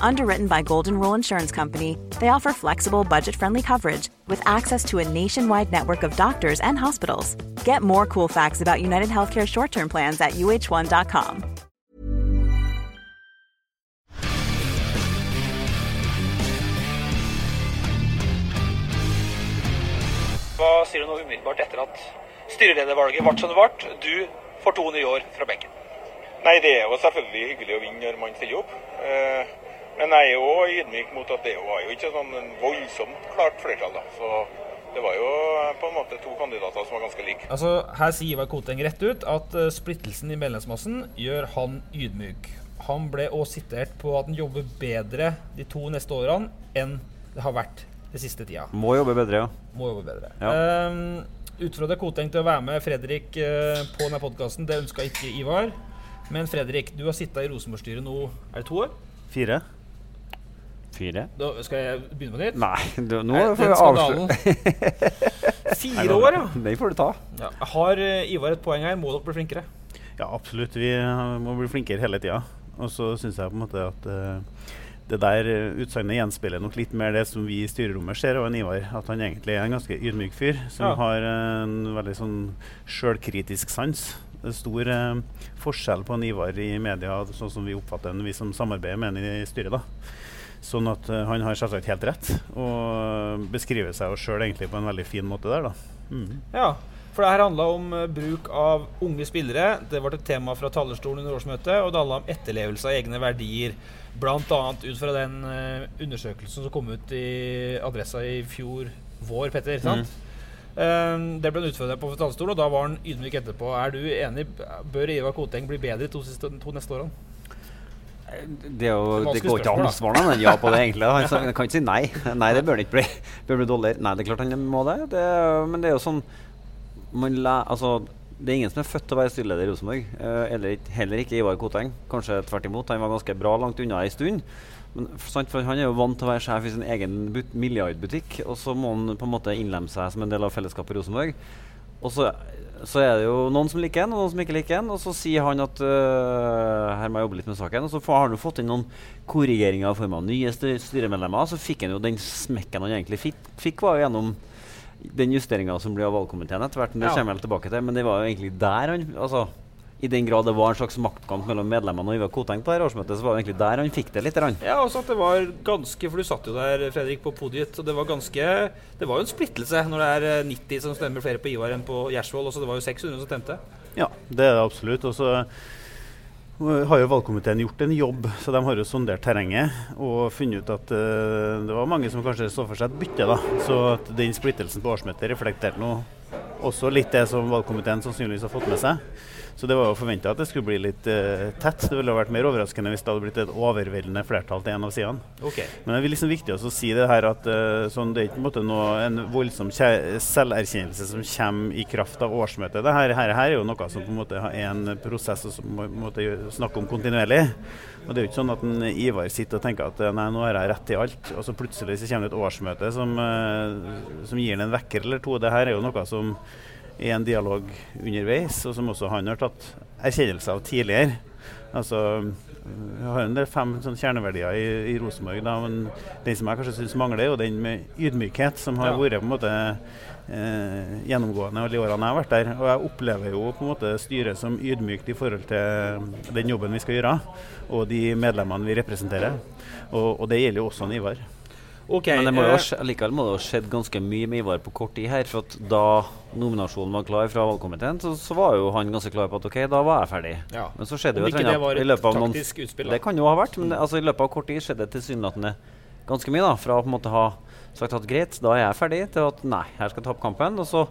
Underwritten by Golden Rule Insurance Company, they offer flexible, budget friendly coverage with access to a nationwide network of doctors and hospitals. Get more cool facts about United Healthcare short term plans at uh1.com. Hva sier du nå umiddelbart etter at styreledervalget ble som det ble? Du får to nye år fra benken. Nei, det er jo selvfølgelig hyggelig å vinne når man stiller opp. Eh, Men jeg er jo ydmyk mot at det var jo ikke sånn voldsomt klart flertall. da. Så det var jo eh, på en måte to kandidater som var ganske like. Altså, Her sier Ivar Koteng rett ut at eh, splittelsen i medlemsmassen gjør han ydmyk. Han ble også sitert på at han jobber bedre de to neste årene enn det har vært de siste tida. Må jobbe bedre, ja. Må jobbe bedre. Ja. Um, Utfordret Koteng til å være med Fredrik uh, på denne podkasten. Det ønska ikke Ivar. Men Fredrik, du har sittet i Rosenborg-styret nå er det to år? Fire. Fire? Da skal jeg begynne på nytt? Nei, du, nå Nei, får vi avslutte. Fire år, ja. Den får du ta. ja. Har eh, Ivar et poeng her? Må dere bli flinkere? Ja, absolutt. Vi eh, må bli flinkere hele tida. Og så syns jeg på en måte at uh, det der utsagnet gjenspeiler nok litt mer det som vi i styrerommet ser av en Ivar. At han egentlig er en ganske ydmyk fyr som Ja. har en veldig sånn sjølkritisk sans. Det er stor eh, forskjell på en Ivar i media, sånn som vi oppfatter den, vi som samarbeider med han i styret. da. Sånn at eh, han har selvsagt helt rett, og beskriver seg jo sjøl egentlig på en veldig fin måte der, da. Mm. Ja, for det her handla om eh, bruk av unge spillere. Det ble et tema fra talerstolen under årsmøtet, og det handla om etterlevelse av egne verdier. Bl.a. ut fra den eh, undersøkelsen som kom ut i Adressa i fjor vår, Petter. sant? Eh, det ble han utfordret på talerstolen, og da var han ydmyk etterpå. Er du enig? Bør Ivar Koteng bli bedre de to, to neste årene? Det, jo, det går ikke an å svare noe ja på det, egentlig. Han, sa- han kan ikke si nei. Nei, det bør han ikke bli. Bør bli dårligere. Nei, det er klart han må det. det men det er jo sånn man læ, altså, Det er ingen som er født til å være styreleder i Rosenborg. Eh, eller, heller ikke Ivar Koteng. Kanskje tvert imot. Han var ganske bra langt unna ei stund. Men for Han er jo vant til å være sjef i sin egen but milliardbutikk, og så må han på en måte innlemme seg som en del av fellesskapet i Rosenborg. Og så, så er det jo noen som liker en, og noen som ikke liker en. Og så sier han at uh, her må jeg jobbe litt med saken. Og så har han jo fått inn noen korrigeringer i form av nye styremedlemmer. Så fikk han jo den smekken han egentlig fikk, fikk var jo gjennom den justeringa som ble av valgkomiteen etter hvert. men Det Ja. kommer jeg tilbake til. Men det var jo egentlig der han altså, I den grad det var en slags maktkamp mellom medlemmene og Ivar Koteng på her årsmøtet, så var det egentlig der han fikk det litt. Rann. Ja, også at det var ganske For du satt jo der, Fredrik, på podiet. Og det var ganske Det var jo en splittelse når det er eh, 90 som stemmer flere på Ivar enn på Gjersvold. Og så det var jo 600 som stemte. Ja, det er det absolutt. Og så uh, har jo valgkomiteen gjort en jobb, så de har jo sondert terrenget og funnet ut at uh, det var mange som kanskje så for seg et bytte. da. Så at den splittelsen på årsmøtet reflekterte nå også litt det som valgkomiteen sannsynligvis har fått med seg. Så det var jo forventa at det skulle bli litt uh, tett. Det ville vært mer overraskende hvis det hadde blitt et overveldende flertall til en av sidene. Okay. Men det er liksom viktig å si det her at uh, sånn, det er ikke en, noe, en voldsom selverkjennelse som kommer i kraft av årsmøtet. Dette her, her, er jo noe som på en måte er en prosess som må gjøre- snakke om kontinuerlig. Og det er jo ikke sånn at en Ivar sitter og tenker at eh, nei, nå har jeg rett i alt, og så plutselig så kommer det et årsmøte som, uh, som gir ham en vekker eller to. Det her er jo noe som er en dialog underveis, og som også han har tatt erkjennelse av tidligere. Altså, vi har en del fem sånn kjerneverdier i, i Rosenborg, da, men den som jeg kanskje syns mangler, er jo den med ydmykhet, som har Ja. vært på en måte eh, gjennomgående alle de årene jeg har vært der. Og jeg opplever jo på en måte styret som ydmykt i forhold til den jobben vi skal gjøre, og de medlemmene vi representerer. Og, og det gjelder jo også Ivar. Okay, Men det må jo eh, likevel må det ha skjedd ganske mye med Ivar på kort tid her. For at da nominasjonen var klar fra valgkomiteen, så, så var jo han ganske klar på at OK, da var jeg ferdig. Ja. Men så skjedde jo et eller annet i løpet av noen utspill. Det kan jo ha vært, men det, altså, i løpet av kort tid skjedde det tilsynelatende ganske mye. da Fra å på en måte ha sagt at greit, da er jeg ferdig, til at nei, her skal jeg tape kampen. Og så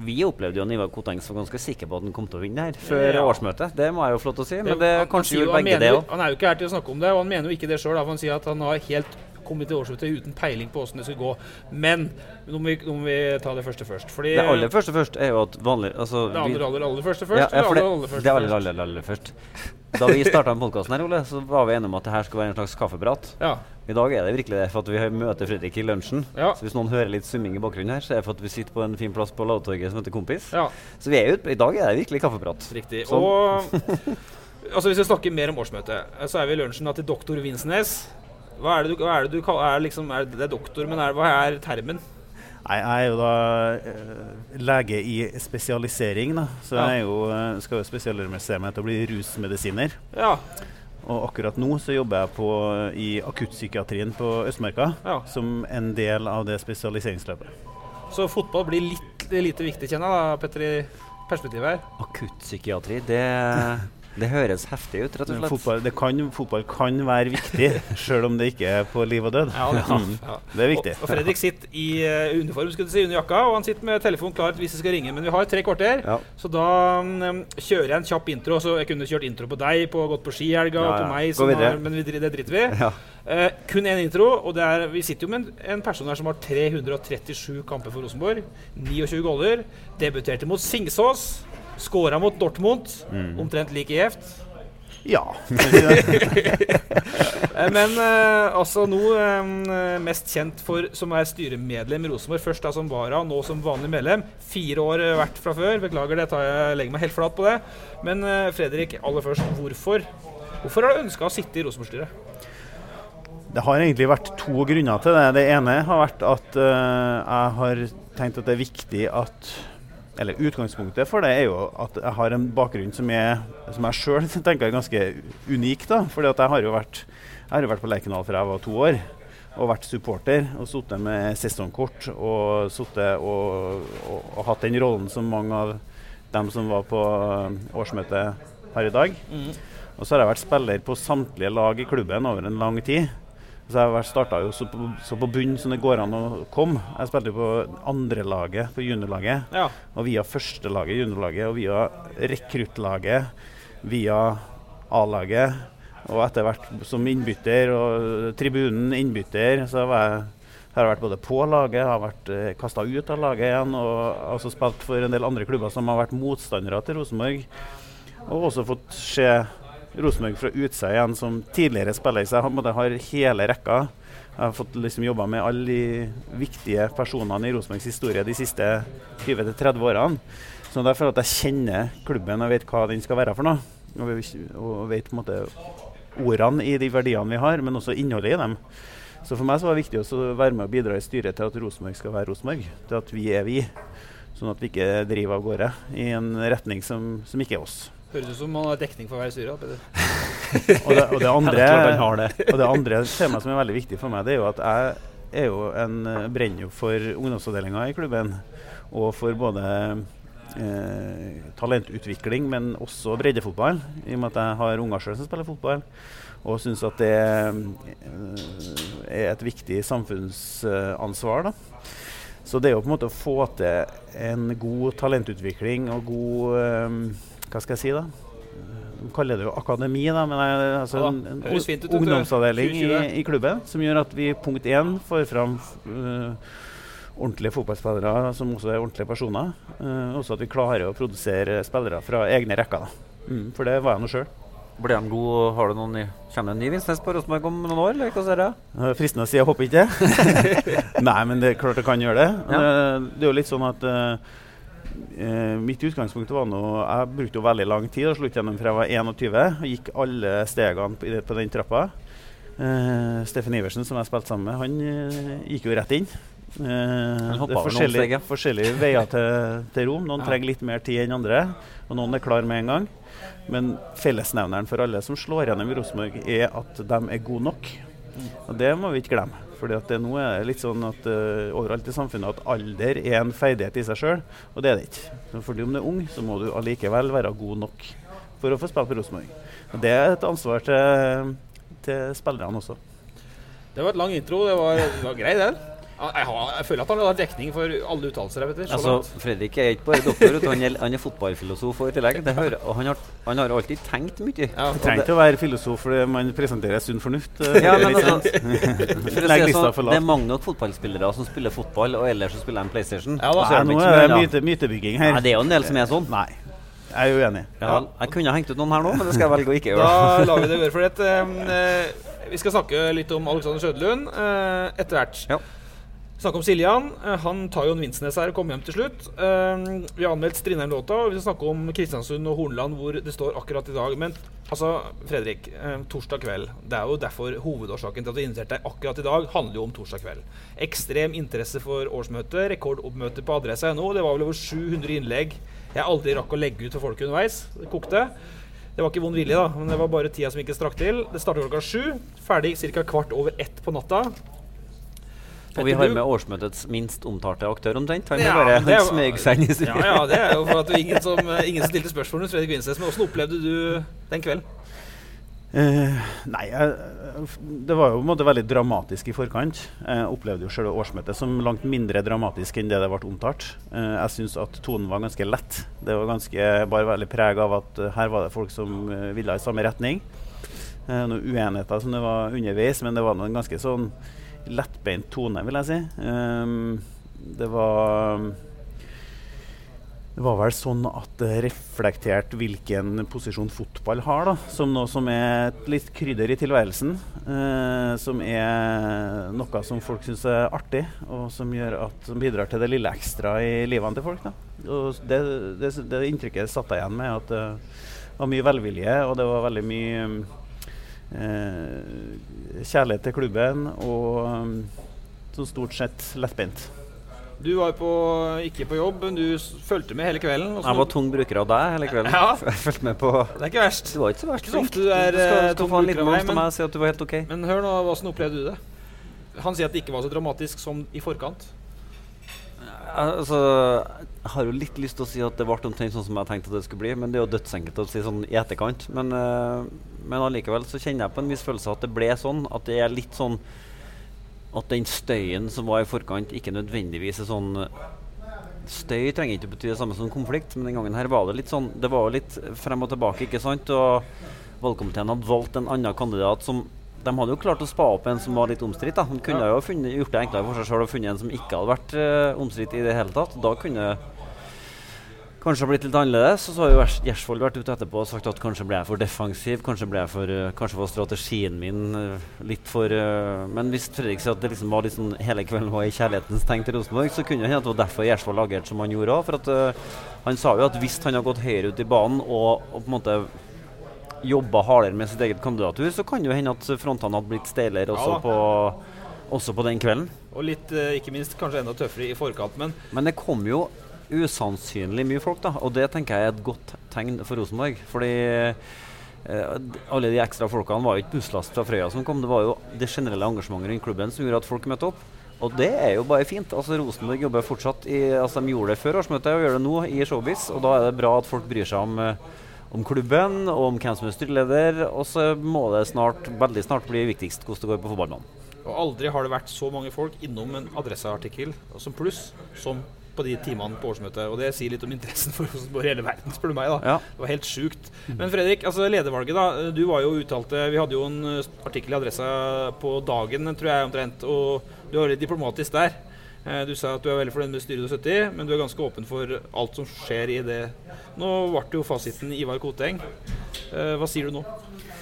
vi opplevde jo at Ivar Kotengs var ganske sikker på at han kom til å vinne her før Ja. årsmøtet. Det må jeg jo få lov til å si. Men det han kanskje gjør gjorde begge mener det òg. Han er jo ikke her til å snakke om det, og han mener jo ikke det sjøl. Han sier at han har helt kommet til årsmøtet uten peiling på åssen det skulle gå. Men nå må, vi, nå må vi ta det første først. Fordi Det aller første først er jo at vanlig altså, det aller, aller, aller første først? ja, eller det, aller, aller det aller, aller, aller først. Da vi starta podkasten her, Ole, så var vi enige om at det her skulle være en slags kaffeprat. Ja. I dag er det virkelig det, for at vi møter Fredrik i lunsjen. Ja. Så hvis noen hører litt summing i bakgrunnen her, så er det for at vi sitter på en fin plass på Lavtorget som heter Kompis. ja, Så vi er jo, i dag er det virkelig kaffeprat. riktig. Sånn. Og altså, hvis vi snakker mer om årsmøtet, så er vi i lunsjen da til doktor Vinsnes. Hva er det du, hva er det du kaller er liksom, er det, det er doktor, men er, hva er termen? Nei, jeg er jo da uh, lege i spesialisering, da. Så Ja. jeg er jo, uh, skal jo spesialisere meg til å bli rusmedisiner. Ja. Og akkurat nå så jobber jeg på, i akuttpsykiatrien på Østmarka Ja. som en del av det spesialiseringsløpet. Så fotball blir litt lite viktig, kjenner jeg da, Petter, i perspektivet her. Akuttpsykiatri, det, det høres heftig ut, rett og slett. Fotball, det kan, fotball kan være viktig, sjøl om det ikke er på liv og død. Ja, det, Mm, ja. det er viktig. Og, og Fredrik sitter i uh, uniform, skulle du si, under jakka, og han sitter med telefonen klar hvis det skal ringe. Men vi har tre kvarter, Ja. så da um, kjører jeg en kjapp intro. Så jeg kunne kjørt intro på deg, på gått på ski i helga, Ja, på meg, som har, men vi, det driter vi i. Ja. Eh, kun én intro, og det er, vi sitter jo med en, en person her som har 337 kamper for Rosenborg. 29 goller. Debuterte mot Singsås. Skåra mot Dortmund. Mm. Omtrent like gjevt. Ja. Eh, Men eh, altså nå eh, mest kjent for som er styremedlem i Rosenborg. Først da som vara, nå som vanlig medlem. Fire år eh, vært fra før. Beklager det, tar jeg legger meg helt flat på det. Men eh, Fredrik, aller først, hvorfor? Hvorfor har du ønska å sitte i Rosenborg-styret? Det har egentlig vært to grunner til det. Det ene har vært at uh, jeg har tenkt at det er viktig at Eller utgangspunktet for det er jo at jeg har en bakgrunn som, er, som jeg sjøl tenker er ganske unik. da, fordi at jeg har jo vært, jeg har jo vært på Lerkendal fra jeg var to år. Og vært supporter og sittet med sesongkort og, og, og, og hatt den rollen som mange av dem som var på eh, årsmøtet har i dag. Og så har jeg vært spiller på samtlige lag i klubben over en lang tid. Så jeg starta jo så på, så på bunn som det går an å komme. Jeg spilte jo på andrelaget, på juniorlaget. Ja. Og via førstelaget, juniorlaget, og via rekruttlaget, via A-laget. Og etter hvert som innbytter og tribunen innbytter, så var jeg, har vært både på laget, har vært eh, kasta ut av laget igjen, og også spilt for en del andre klubber som har vært motstandere til Rosenborg. Og også fått se Rosenborg fra utsida igjen som tidligere spiller. Så jeg har, hele rekka. Jeg har fått liksom jobba med alle de viktige personene i Rosenborgs historie de siste 20-30 årene. Så derfor at jeg kjenner klubben og vet hva den skal være for noe. Og, vi- og vet på en måte ordene i de verdiene vi har, men også innholdet i dem. Så for meg så var det viktig å være med og bidra i styret til at Rosenborg skal være Rosenborg. Til at vi er vi. Sånn at vi ikke driver av gårde i en retning som, som ikke er oss. Høres ut som man har dekning for å være Petter. Og det, og det andre, og det andre temaet som er veldig viktig for meg, det er jo at jeg er jo en eh, brenner jo for ungdomsavdelinga i klubben. Og for både eh, talentutvikling, men også breddefotball. I og med at jeg har unger sjøl som spiller fotball. Og syns at det eh, er et viktig samfunnsansvar. da. Så det er jo på en måte å få til en god talentutvikling og god eh, Hva skal jeg si, da? De kaller det jo akademi, da, men altså, en, en ut, ungdomsavdeling i, 2020. i klubben som gjør at vi punkt én får fram uh, ordentlige fotballspillere som også er ordentlige personer. Uh, også at vi klarer å produsere spillere fra egne rekker. Da. Mm, for det var jeg nå sjøl. Ble de gode? Har du noen ny, Kommer det en ny Vinsnes på Rosenborg om noen år? Eller hva ser jeg? Det er Fristende å si jeg håper ikke det. Nei, men det er klart det kan gjøre det. Ja. Eh, Det er jo litt sånn at eh, mitt utgangspunkt var nå Jeg brukte jo veldig lang tid. og Slo gjennom fra jeg var 21 og gikk alle stegene på, på den trappa. Eh, Steffen Iversen, som jeg spilte sammen med, han eh, gikk jo rett inn. Eh, det er forskjellige, steg, ja. forskjellige veier til, til rom. Noen trenger litt mer tid enn andre, og noen er klar med en gang. Men fellesnevneren for alle som slår gjennom i Rosenborg, er at de er gode nok. Og det må vi ikke glemme. Fordi at det nå er litt sånn at uh, overalt i samfunnet at alder er en ferdighet i seg sjøl, og det er det ikke. Fordi om du er ung, så må du allikevel være god nok for å få spille på Rosenborg. Det er et ansvar til, til spillerne også. Det var et lang intro. Det var, det var grei, den. Jeg, har, jeg føler at han har dekning for alle uttalelser. Altså. Fredrik er ikke bare doktor, han, er, han er fotballfilosof og i tillegg. Det hører, og han har, han har alltid tenkt mye. Ja, Det trenger ikke å være filosof fordi man presenterer sunn fornuft. eh, Ja, men altså, sånn. for å si Legg lista sånn, for det er mange nok fotballspillere som spiller fotball, og ellers så spiller de PlayStation. Ja da. Nei, er nå er det myte, mytebygging her. Nei, det er jo en del som er sånn. Nei, jeg er uenig. Ja, jeg kunne ha hengt ut noen her nå, men det skal jeg velge å ikke gjøre. Da lar vi det gjøre for det. Eh, vi skal snakke litt om Alexander Søderlund uh, etter hvert. Ja. Snakke om Siljan. Eh, han tar jo en Vinsnes her og kommer hjem til slutt. Eh, vi har anmeldt Strindheim-låta, og vi skal snakke om Kristiansund og Hornland, hvor det står akkurat i dag. Men altså, Fredrik. Eh, torsdag kveld. Det er jo derfor hovedårsaken til at du inviterte deg akkurat i dag, handler jo om torsdag kveld. Ekstrem interesse for årsmøtet. Rekordoppmøte på adressa.no. Det var vel over 700 innlegg jeg aldri rakk å legge ut for folk underveis. Det kokte. Det var ikke vond vilje, da, men det var bare tida som ikke strakk til. Det starter klokka sju. Ferdig ca. kvart over ett på natta. Og vi har med årsmøtets minst omtalte aktør omtrent. Han Ja, bare det han smøg seg inn i studio. ja, det er jo for at ingen som, eh, ingen som stilte spørsmål rundt Fredrik Vinsnes. Men åssen opplevde du den kvelden? Uh, nei, jeg, det var jo på en måte veldig dramatisk i forkant. Jeg opplevde jo selve årsmøtet som langt mindre dramatisk enn det det ble omtalt. Uh, jeg syns at tonen var ganske lett. Det var ganske bare veldig preg av at uh, her var det folk som eh, ville i samme retning. Eh, noen uenigheter som det var underveis, men det var nå en ganske sånn lettbeint tone, vil jeg si. Um, det var det var vel sånn at det reflekterte hvilken posisjon fotball har, da, som noe som er et litt krydder i tilværelsen. Eh, som er noe som folk syns er artig, og som, at, som bidrar til det lille ekstra i livene til folk. Da. Og det, det, det inntrykket satt jeg igjen med, at det var mye velvilje, og det var veldig mye kjærlighet til klubben, og um, så stort sett lettbeint. Du var på, ikke på jobb, men du fulgte med hele kvelden. Jeg var tung bruker av deg hele kvelden. Ja. Jeg fulgte med på Det er ikke verst. Du var ikke så verst Ikke så flink. ofte du er, du skal, eh, skal tung få en liten av blomst meg og si at du var helt OK. Men hør nå, hvordan opplevde du det? Han sier at det ikke var så dramatisk som i forkant. Altså, jeg har jo litt lyst til å si at det ble omtrent sånn som jeg tenkte at det skulle bli, men det er jo dødsenkelt å si sånn i etterkant. Men, uh, men allikevel så kjenner jeg på en viss følelse at det ble sånn. At det er litt sånn At den støyen som var i forkant, ikke nødvendigvis er sånn Støy trenger ikke bety det samme som konflikt, men den gangen her var det litt sånn Det var jo litt frem og tilbake, ikke sant? Og valgkomiteen hadde valgt en annen kandidat som de hadde jo klart å spa opp en som var litt omstridt. da. De kunne jo funnet, gjort det enklere for seg sjøl og funnet en som ikke hadde vært uh, omstridt i det hele tatt. Da kunne kanskje blitt litt annerledes. Og så har jo Gjersvold vært ute etterpå og sagt at kanskje ble jeg for defensiv. Kanskje ble jeg for, uh, kanskje var strategien min uh, litt for uh, Men hvis Fredrik sier at det liksom var litt sånn hele kvelden var i kjærlighetens tegn til Rosenborg, så kunne det hende at det var derfor Gjersvold agerte som han gjorde òg. For at han sa jo at hvis han hadde gått høyere ut i banen og, og på en måte jobba hardere med sitt eget kandidatur, så kan det jo hende at frontene hadde blitt steilere også, ja. på, også på den kvelden. Og litt, eh, ikke minst, kanskje enda tøffere i forkant. Men Men det kom jo usannsynlig mye folk, da, og det tenker jeg er et godt tegn for Rosenborg. Fordi eh, alle de ekstra folkene var jo ikke busslast fra Frøya som kom, det var jo det generelle engasjementet rundt klubben som gjorde at folk møtte opp. Og det er jo bare fint. altså Rosenborg jobber fortsatt i, altså De gjorde det før årsmøtet og gjør det nå i Showbiz. Og da er det bra at folk bryr seg om, eh, om klubben og om hvem som er styreleder. Og så må det snart, veldig snart bli viktigst hvordan det går på fotballbanen. Og aldri har det vært så mange folk innom en adresseartikkel som pluss som på de timene på årsmøtet. Og det sier litt om interessen for Rosenborg i hele verden, spør du meg. da. Ja. Det var helt sjukt. Men Fredrik, altså ledervalget, da. Du var jo uttalte Vi hadde jo en artikkel i Adressa på dagen, tror jeg omtrent. Og du var litt diplomatisk der. Eh, Du sa at du er veldig fornøyd med styret du har sittet i, men du er ganske åpen for alt som skjer i det. Nå ble det jo fasiten Ivar Koteng. Eh, Hva sier du nå?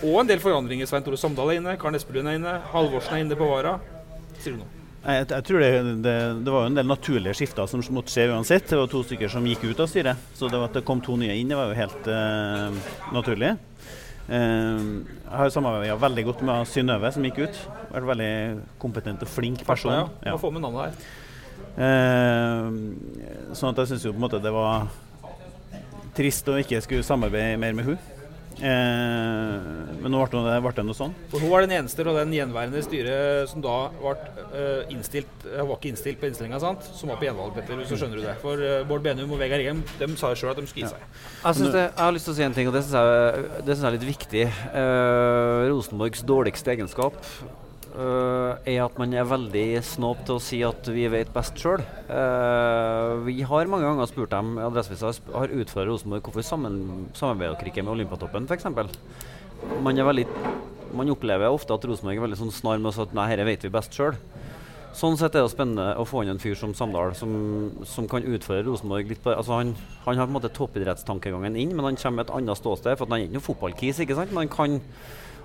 Og en del forandringer. Svein Tore Samdal er inne, Karen Espelund er inne, Halvorsen er inne på Vara. Hva sier du nå? Jeg, jeg tror det, det, det, var jo en del naturlige skifter som måtte skje uansett. Det var to stykker som gikk ut av styret. Så det at det kom to nye inn, det var jo helt uh, naturlig. Uh, jeg har samarbeida veldig godt med Synnøve, som gikk ut. Vært veldig kompetent og flink person. Ja, ja. Må få med navnet her. Uh, sånn at jeg syns jo på en måte det var trist å ikke skulle samarbeide mer med hun. Eh, men nå ble det, ble det noe sånn. For Hun var den eneste og den gjenværende styret som da ble uh, innstilt var ikke innstilt på innstillinga, som var på gjenvalg, Petter. Så skjønner du det. For Bård Benum og Vegard Eggen de sa sjøl at de skulle gi seg. Ja. Jeg, det, jeg, har lyst til å si en ting, og det syns jeg, jeg, er litt viktig. Eh, Rosenborgs dårligste egenskap Uh, er at man er veldig snåp til å si at vi vet best sjøl. Uh, vi har mange ganger spurt dem Adresseavisa har utfordret Rosenborg hvorfor sammen, samarbeider dere ikke med Olympiatoppen f.eks. Man, man opplever ofte at Rosenborg er veldig sånn snar med å si at nei, dette vet vi best sjøl. Sånn sett er det spennende å få inn en fyr som Samdal, som, som kan utfordre Rosenborg litt på altså han, han, har på en måte toppidrettstankegangen inn, men han kommer med et annet ståsted. For han er ikke noen fotballkis, ikke sant? men han kan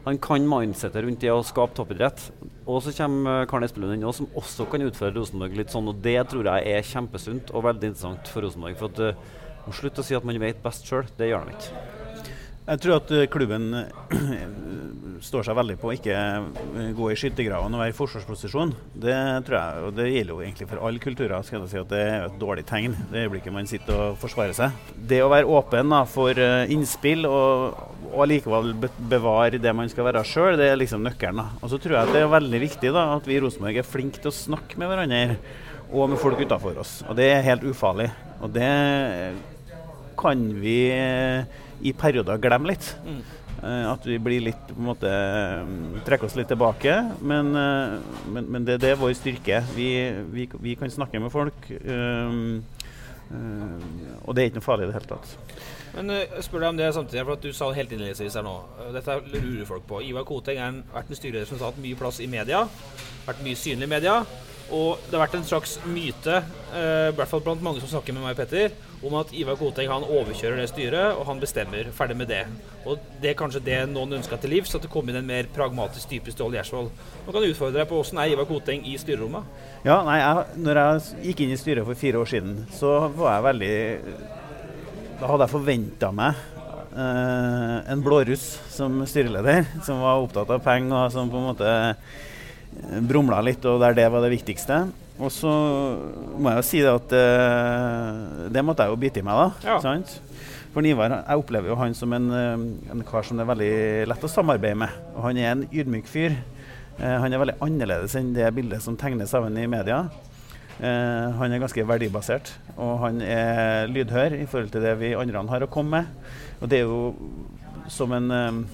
han kan mindsettet rundt det å skape toppidrett. Og så kommer Karl Espelund inn som også kan utføre Rosenborg litt sånn. Og det tror jeg er kjempesunt og veldig interessant for Rosenborg. For at uh, Slutt å si at man vet best sjøl. Det gjør de ikke. Jeg tror at eh, klubben eh, står seg veldig på å ikke gå i skyttergravene og være i forsvarsposisjon. Det tror jeg, og det gjelder jo egentlig for alle kulturer. skal jeg si at Det er et dårlig tegn det øyeblikket man sitter og forsvarer seg. Det å være åpen da, for innspill og, og allikevel bevare det man skal være sjøl, det er liksom nøkkelen. da. Og så tror jeg at det er veldig viktig da, at vi i Rosenborg er flinke til å snakke med hverandre og med folk utafor oss. Og det er helt ufarlig. Og det kan vi i perioder glemme litt. Mm. Uh, at vi blir litt på en måte um, trekker oss litt tilbake. Men, uh, men, men det, det, er vår styrke. Vi, vi, vi, kan snakke med folk. Um, uh, og det er ikke noe farlig i det hele tatt. Men uh, spør deg om det samtidig, for at du sa helt innledningsvis her nå uh, Dette lurer folk på. Ivar Koteng har vært en styreleder som har hatt mye plass i media. Vært mye synlig i media. Og det har vært en slags myte, uh, i hvert fall blant mange som snakker med meg Petter, om at Ivar Koteng han overkjører det styret, og han bestemmer. Ferdig med det. Og det er kanskje det noen ønska til livs, at det kom inn en mer pragmatisk type Ståle Gjersvold. Nå kan du utfordre deg på hvordan er Ivar Koteng i styrerommet? Ja, nei, jeg, når jeg gikk inn i styret for fire år siden, så var jeg veldig da hadde jeg forventa meg eh, en blåruss som styreleder, som var opptatt av penger, og som på en måte eh, brumla litt, og der det var det viktigste. Og så må jeg jo si det at uh, det måtte jeg jo bite i meg, da. Ja. For Nivar, jeg opplever jo han som en, eh, en, kar som det er veldig lett å samarbeide med. Og han er en ydmyk fyr. Uh, han er veldig annerledes enn det bildet som tegnes av ham i media. Uh, han er ganske verdibasert, og han er lydhør i forhold til det vi andre har å komme med. Og det er jo som en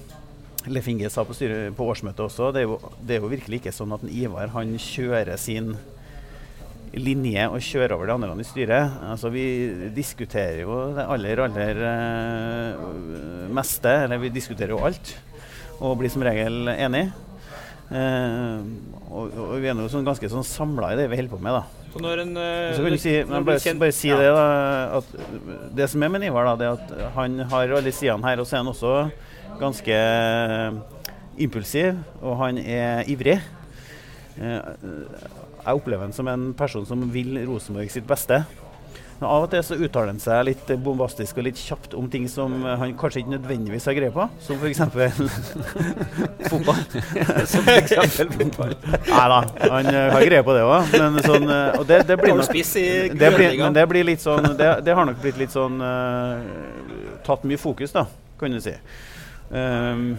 Leif Inge sa på, styre, på årsmøtet også, det er, jo, det er, jo, virkelig ikke sånn at en Ivar han kjører sin linje og kjører over de andre i styret. Altså Vi diskuterer jo det aller, aller uh, meste, eller vi diskuterer jo alt, og blir som regel enige. Uh, og, og, vi er nå sånn ganske sånn samla i det vi holder på med. da. Så når en, uh, så kan du si, men bare, kjent, bare si ja. det, da. At det som er med Ivar, da, det er at han har alle sidene her. Og så er han også ganske uh, impulsiv, og han er ivrig. Uh, jeg opplever han som en person som vil Rosenborg sitt beste. Men av og til så uttaler han seg litt bombastisk og litt kjapt om ting som han kanskje ikke nødvendigvis har greie på, som f.eks. fotball. som f.eks. fotball. Nei da, han har greie på det òg. Men, sånn, uh, og det, det, blir nok, det, blir, men det blir litt sånn Det, det har nok blitt litt sånn uh, Tatt mye fokus, da, kan du si. Um,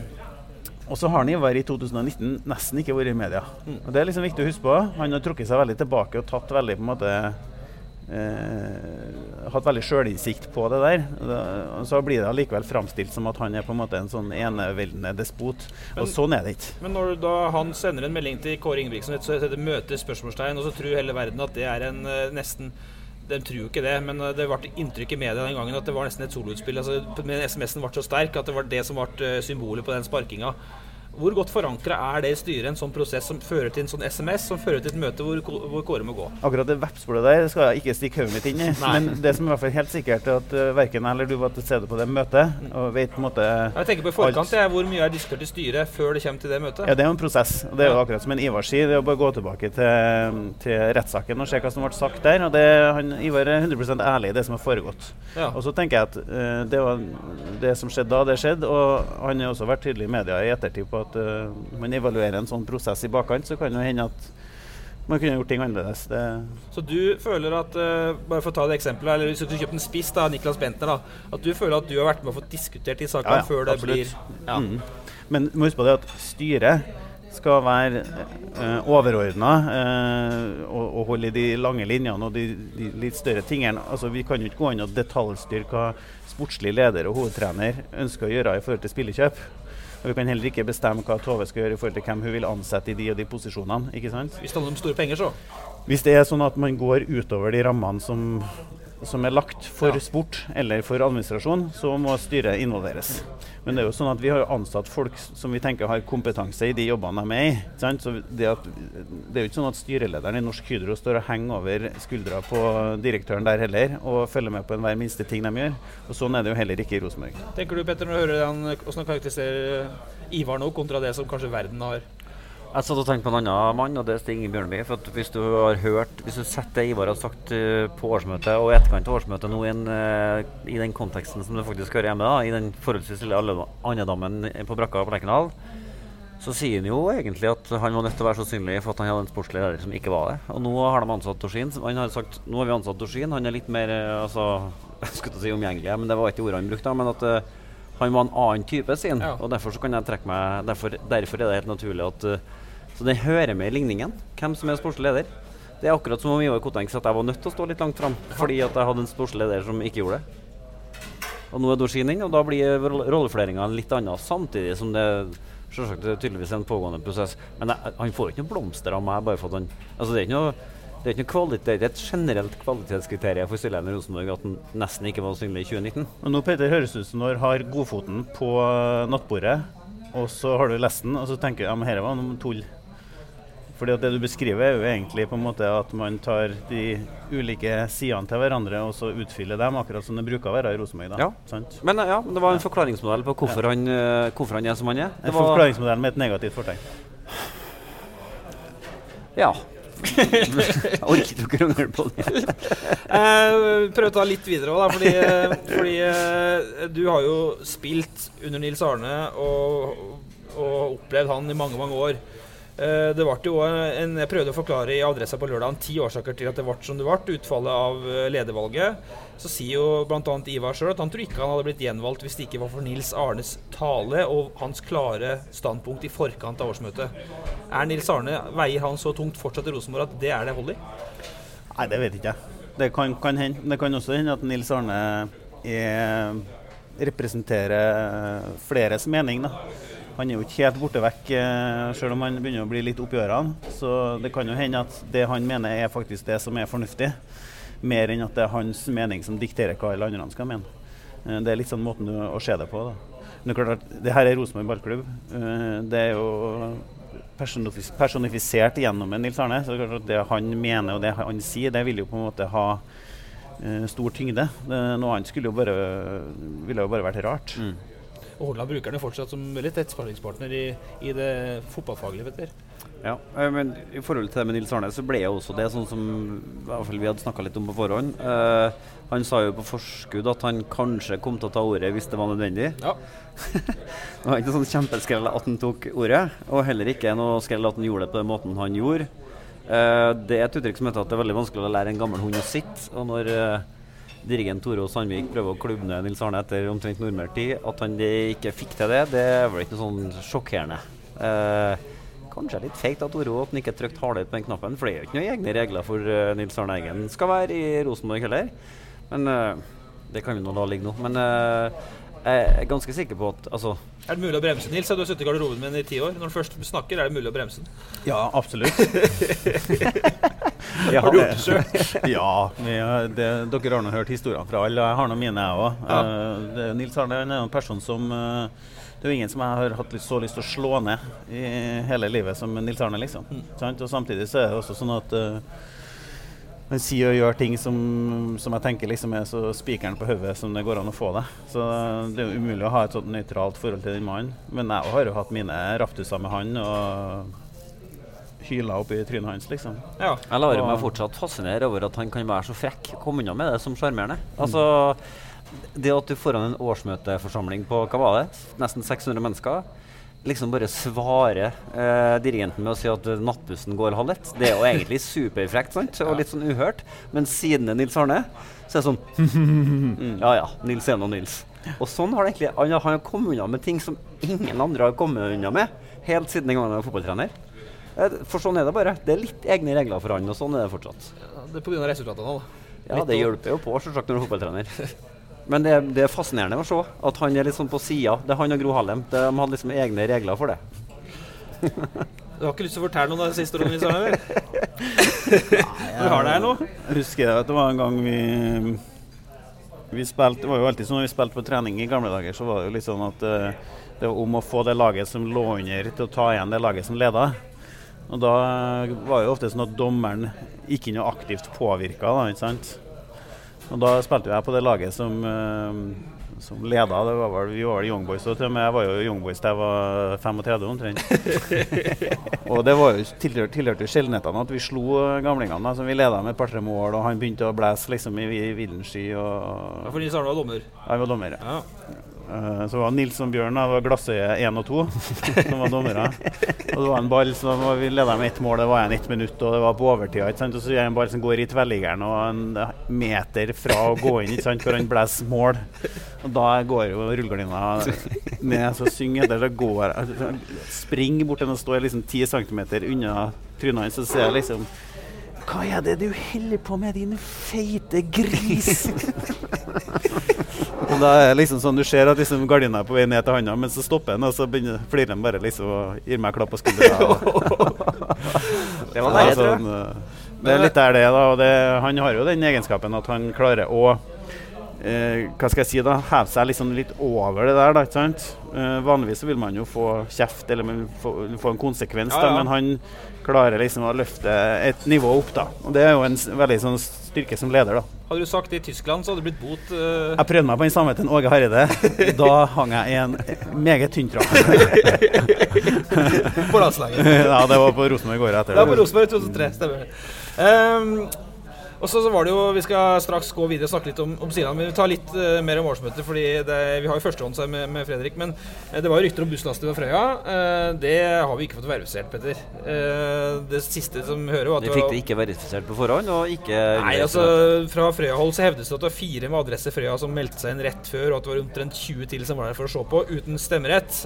og så har han Ivar i 2019 nesten ikke vært i media. Mm. Og Det er liksom viktig å huske på. Han har trukket seg veldig tilbake og tatt veldig på en måte eh, hatt veldig sjølinnsikt på det der. Og så blir det allikevel framstilt som at han er på en måte en sånn eneveldende despot. Men, og sånn er det ikke. Men når da han sender en melding til Kåre Ingebrigtsen, så heter det 'møte?' spørsmålstegn, og så tror hele verden at det er en uh, nesten de tror jo ikke det, men eh, det ble inntrykk i media den gangen at det var nesten et soloutspill. Altså, SMS-en ble så sterk at det var det som ble eh, symbolet på den sparkinga. Hvor godt forankra er det i styret, en sånn prosess som fører til en sånn SMS, som fører til et møte hvor, hvor Kåre må gå? Akkurat det vepsbordet der skal jeg ikke stikke hodet mitt inn i. Men det som er i hvert fall helt sikkert, er at uh, verken jeg eller du var til stede på det møtet. og vet på en måte Jeg tenker på i forkant, alt. Hvor mye er diskutert i styret før det kommer til det møtet? Ja, Det er jo en prosess. og Det er jo akkurat som en Ivar sier. Det er jo bare å gå tilbake til, til rettssaken og se hva som ble sagt der. og det, han, Ivar er 100 ærlig i det som har foregått. Ja. Og så tenker jeg at uh, det, var, det som skjedde da, det skjedde. Og han har også vært tydelig i media i ettertid på at uh, man evaluerer en sånn prosess i bakkant, så kan det hende at man kunne gjort ting annerledes. Det, Så du føler at uh, Bare for å ta det eksempelet, eller hvis du kjøper en spiss, da, Niklas Bentner, da, at du føler at du har vært med og fått diskutert de sakene Ja, ja, før det absolutt. blir ja. Mm. Men du må huske på det at styret skal være uh, overordna og, og holde de lange linjene og de, de litt større tingene. Altså, vi kan jo ikke gå inn og detaljstyre hva sportslig leder og hovedtrener ønsker å gjøre i forhold til spillekjøp. Og Vi kan heller ikke bestemme hva Tove skal gjøre i forhold til hvem hun vil ansette i de og de posisjonene. ikke sant? Hvis det handler om store penger, så. Hvis det er sånn at man går utover de rammene som, som er lagt for sport eller for administrasjon, så må styret involveres. Men det er jo sånn at vi har ansatt folk som vi tenker har kompetanse i de jobbene de er i. Sant? Så det, at, det er jo ikke sånn at styrelederen i Norsk Hydro står og henger over skuldra på direktøren der heller og følger med på enhver minste ting de gjør. Og Sånn er det jo heller ikke i Rosenborg. Tenker du, Petter, når du hører hvordan han karakteriserer Ivar nå, kontra det som kanskje verden har Jeg satt og tenkte på en annen mann, og det er Stig Bjørneby. For hvis du har hørt Hvis du setter det Ivar har sagt eh, på årsmøtet og etterkant av årsmøtet nå i, en, eh, i den konteksten som du faktisk hører hjemme, da, i den forholdsvis lille andedammen på brakka på Lerkendal, så sier han jo egentlig at han var nødt til å være så synlig for at han hadde en sportslig leder som ikke var det. Og nå har de ansatt Dorsin. Han har sagt nå har vi ansatt Dorsin. Han er litt mer eh, altså, jeg skulle si omgjengelig, men det var ikke ordet han brukte. Men at han var en annen type, sin. Ja. Og derfor så kan jeg trekke meg derfor, derfor er det helt naturlig at Så det hører med i ligningen, hvem som er sportslig leder. Det er akkurat som om Ivar Koteng sa at jeg var nødt til å stå litt langt fram fordi at jeg hadde en sportslig leder som ikke gjorde det. Og nå er Dorsin inn, og da blir roll- rollefordelinga litt annen. Samtidig som det selvsagt er tydeligvis en pågående prosess. Men jeg, han får ikke noen blomster av meg bare for at han Altså det er ikke noe det er ikke noe kvalitet, det er et generelt kvalitetskriterium for stilleren i Rosenborg at han nesten ikke var synlig i 2019. Men nå Peter, høres det ut som du har godfoten på eh, nattbordet, og så har du lest den, og så tenker du ja, men dette var noe tull. Fordi at Det du beskriver, er jo egentlig på en måte at man tar de ulike sidene til hverandre og så utfyller dem, akkurat som det bruker å være i Rosenborg. Ja. Sant? Men ja, det var en forklaringsmodell på hvorfor, han, eh, hvorfor han er som han er. En Det var, forklaringsmodell med et negativt fortegn. ja. Jeg orker ikke å krangle på det. Eh, prøv å ta litt videre òg, fordi, eh, fordi eh, du har jo spilt under Nils Arne og, og opplevd han i mange, mange år. Eh, det ble jo en, Jeg prøvde å forklare i Adressa på lørdag ti årsaker til at det ble som det ble, utfallet av eh, ledervalget. Så sier jo bl.a. Ivar sjøl at han tror ikke han hadde blitt gjenvalgt hvis det ikke var for Nils Arnes tale og hans klare standpunkt i forkant av årsmøtet. Er Nils Arne, Veier han så tungt fortsatt i Rosenborg at det er det hold i? Nei, det vet ikke jeg. Det kan, kan hende. Det kan også hende at Nils Arne er, representerer fleres mening. da. Han er jo ikke helt borte vekk, eh, selv om han begynner å bli litt oppi ørene. Så det kan jo hende at det han mener er faktisk det som er fornuftig, mer enn at det er hans mening som dikterer hva alle andre skal mene. Eh, Det er litt sånn måten å se det på. da. Men det er klart at det her er Rosenborg ballklubb. Eh, Det er jo personifisert gjennom Nils Arne. Så det er klart at det han mener og det han sier, det vil jo på en måte ha stor tyngde. Noe annet skulle jo bare, ville jo bare vært rart. Og Hordaland bruker den fortsatt som veldig tett sparringspartner i, i det fotballfaglige. vet dere. Ja, eh, men I forhold til det med Nils Arne, så ble jo også det sånn som i hvert fall vi hadde snakka litt om på forhånd. Eh, han sa jo på forskudd at han kanskje kom til å ta ordet hvis det var nødvendig. Ja. Det var ikke sånn kjempeskrell at han tok ordet, og heller ikke noe skrell at han gjorde det på den måten han gjorde. Eh, det er et uttrykk som heter at det er veldig vanskelig å lære en gammel hund å sitte. Og når eh, dirigent Tore Sandvik prøver å klubbe ned Nils Arne etter omtrent normert-tid, at han ikke fikk til det, det er vel ikke noe sånn sjokkerende. Eh, Kanskje litt feigt av Toro at han ikke trykte hardere på den knappen, for det er jo ikke noen egne regler for uh, Nils Arne Eggen skal være i Rosenborg heller. Men uh, det kan vi nå la ligge nå. Men eh, jeg er ganske sikker på at altså, Er det mulig å bremse Nils? Du har sittet i garderoben min i ti år. Når du først snakker, er det mulig å bremse den. Ja, absolutt. ja, Har du gjort det sjøl? ja, vi, det, dere har nå hørt historiene fra alle. Jeg har nå mine, jeg òg. Nils Arne er en person som, uh, det er jo ingen som jeg har hatt så lyst til å slå ned i hele livet som Nils Arne, liksom. Sant? Og samtidig så er det også sånn at uh, han sier og gjør ting som, som jeg tenker liksom er så spikeren på hodet som det går an å få det. Så det er jo umulig å ha et sånt nøytralt forhold til den mannen. Men jeg har jo hatt mine raftuser med han og hyla opp i trynet hans, liksom. Ja. Jeg lar meg fortsatt fascinere over at han kan være så frekk. Komme unna med det som sjarmerende. Altså, det at du foran en årsmøteforsamling på hva var det? nesten 600 mennesker liksom bare svarer eh, dirigenten med å si at eh, nattbussen går halv ett. Det er jo egentlig superfrekt sant? og litt sånn uhørt. Men siden det er Nils Arne, så er det sånn Ja ja, Nils er nå Nils. Og sånn har det egentlig Han har kommet unna med ting som ingen andre har kommet unna med, helt siden den gangen han var fotballtrener. Eh, For sånn er det bare. Det er litt egne regler for han, og sånn er det fortsatt. Det er pga. resultatene. da. Ja, det hjelper jo på selvsagt når du er fotballtrener. Men det, det er fascinerende å se at han er litt sånn på sida. Det er han og Gro Harlem. De hadde liksom egne regler for det. Du har ikke lyst til å fortelle noe av det siste Arne? eller? Du har det her nå? Jeg husker at det var en gang vi vi spilte, Det var jo alltid sånn når vi spilte på trening i gamle dager, så var det jo litt sånn at eh, det var om å få det laget som lå under, til å ta igjen det laget som leda. Og da var det jo ofte sånn at dommeren ikke noe aktivt påvirka, da, ikke sant. Og da spilte jeg på det laget som, eh, som leda. Det var vel, vi var vel Young Boys, og til og med jeg var jo Young Boys da jeg var 35 omtrent. og det var jo tilhørte, jo sjeldenhetene at vi slo eh, gamlingene. Altså, Vi leda med et par-tre mål, og han begynte å blæse liksom i i villen sky. Og, Ja, for Nils Arne var dommer. Han var dommer. ja. Eh, Så var Nils og Bjørn det var Glassøye 1 og 2 som var dommere. Og det var en ball som var, vi leda med ett mål, det var igjen ett minutt, og det var på overtida. ikke sant? Og så er det en ball som går i tverrliggeren og en meter fra å gå inn, ikke sant? for han blåser mål. Og da går jo rullegardina ned, så synger etter, så går Springer bort til den og står liksom 10 cm unna trynet hans, så ser jeg liksom hva er det du holder på med, din feite gris? Og da er liksom sånn, Du ser at liksom gardina er på vei ned til handa, men så stopper den, og så flirer han bare liksom og gir meg en klapp på skuldra. Det var deilig, tror jeg. sånn, eh, det er litt der det, da. Og det, han har jo den egenskapen at han klarer å eh, hva skal jeg si da, heve seg liksom litt over det der. da, ikke sant? Eh, vanligvis så vil man jo få kjeft eller man få, få en konsekvens, Ja, ja. da, men han klarer liksom å løfte et nivå opp. da. Og Det er jo en veldig sånn styrke som leder. da. Hadde du sagt det i Tyskland, så hadde det blitt bot. Uh... Jeg prøvde meg på den samme til Åge Hareide. Da hang jeg i en meget tynn trapp. på landslaget. ja, det var på Rosenborg året etter. Det var på Rosenborg 2003, stemmer det. Ehm, og så, så var det jo, Vi skal straks gå videre og snakke litt om, om Silan, men vi tar litt uh, mer om årsmøtet. fordi det, Vi har jo førstehånds her med, med Fredrik, men eh, det var jo rykter om busslaster ved Frøya. Uh, det har vi ikke fått verifisert, Petter. Uh, det siste som hører, var at De fikk det ikke verifisert på forhånd, og ikke Nei, altså Fra Frøya-hold så hevdes det at det var fire med adresse Frøya som meldte seg inn rett før, og at det var omtrent 20 til som var der for å se på, uten stemmerett.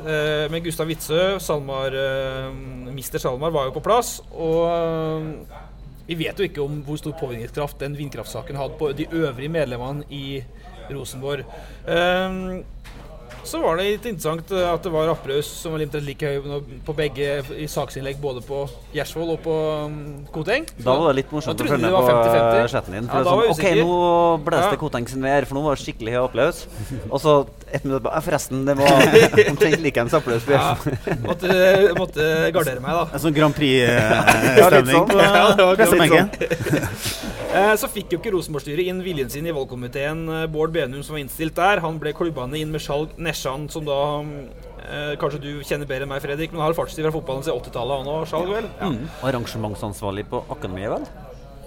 Men Gustav Witzøe, Salmar, Mister Salmar, var jo på plass. Og vi vet jo ikke om hvor stor påvirkningskraft den vindkraftsaken hadde på de øvrige medlemmene i Rosenborg. Um, så var det litt interessant eh, at det var Applaus som var omtrent like høy på begge i saksinnlegg, både på Gjersvoll og på um, Koteng. Da var det litt morsomt å følge med på 50-50. chatten din. Ja, det sånn, OK, nå blåste Ja. Koteng sin vær, for nå var det skikkelig høy applaus. Og så ett minutt på Forresten, det var omtrent likeens applaus. Ja, måtte, måtte gardere meg, da. En sånn Grand Prix-stemning på Ja, det var pressebenken. Så fikk jo ikke Rosenborg-styret inn viljen sin i valgkomiteen. Eh, Bård Benum som var innstilt der, han ble klubbende inn med Skjalg Nesjan, som da eh, Kanskje du kjenner bedre enn meg, Fredrik, men har fartstid fra fotballen siden 80-tallet, han òg, Skjalg, vel? Ja, Arrangementsansvarlig på Akademiet, vel?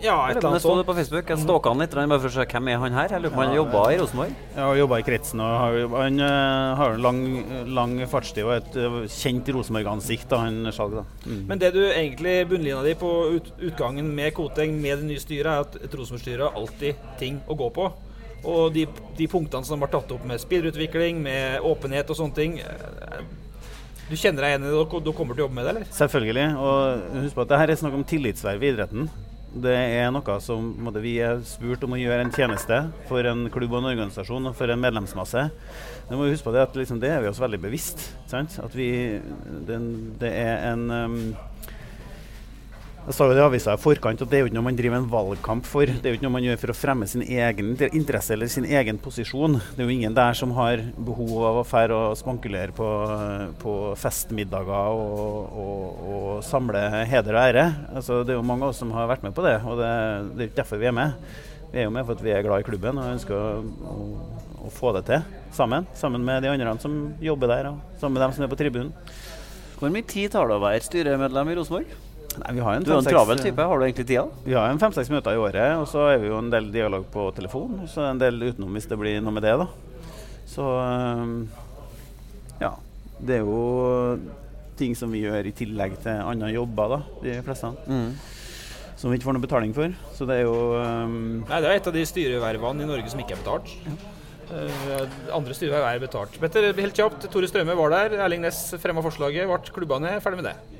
Ja et eller annet det sånt. på Facebook. Jeg stalka han litt bare for å se hvem er han her. Jeg lurer på om han jobba i Rosenborg. Ja, har jobba i kretsen og har, han eh, har en lang, lang fartstid og et eh, kjent Rosenborg-ansikt, han Skjalg. Mm. Men det du egentlig bunnlina di på ut, utgangen med Koteng med det nye styret, er at et Rosenborg-styre har alltid ting å gå på. Og de, de punktene som har tatt opp med spillerutvikling, med åpenhet og sånne ting eh, Du kjenner deg igjen i det, og du kommer til å jobbe med det, eller? Selvfølgelig. Og husk på at det her er snakk om tillitsverv i idretten. Det er noe som måtte, vi er spurt om å gjøre en tjeneste for en klubb og en organisasjon og for en medlemsmasse. Det må vi huske på det at liksom, det er vi oss veldig bevisst. Sant? At vi, det, det er en um, Jeg sa jo det i avisa i forkant at det er jo ikke noe man driver en valgkamp for. Det er jo ikke noe man gjør for å fremme sin egen interesse eller sin egen posisjon. Det er jo ingen der som har behov av å fære og spankulere på, på festmiddager og, og, og, samle heder og ære. Altså, det er jo mange av oss som har vært med på det, og det, det er ikke derfor vi er med. Vi er jo med for at vi er glad i klubben og ønsker å, å, å få det til sammen. Sammen med de andre som jobber der, og sammen med dem som er på tribunen. Hvor mye tid tar det å være styremedlem i Rosenborg? Nei, vi har en du er en travel type. Har du egentlig tida? Vi har en fem-seks møter i året, og så er vi jo en del dialog på telefon. Og så en del utenom hvis det blir noe med det, da. Så ja. Det er jo ting som vi gjør i tillegg til andre jobber, da, de fleste. Mm. Som vi ikke får noe betaling for. Så det er jo um Nei, det er et av de styrevervene i Norge som ikke er betalt. Ja. Uh, andre styreverv er betalt. Petter, helt kjapt. Tore Strømme var der. Erling Næss fremma forslaget. Ble klubba ned. Ferdig med det.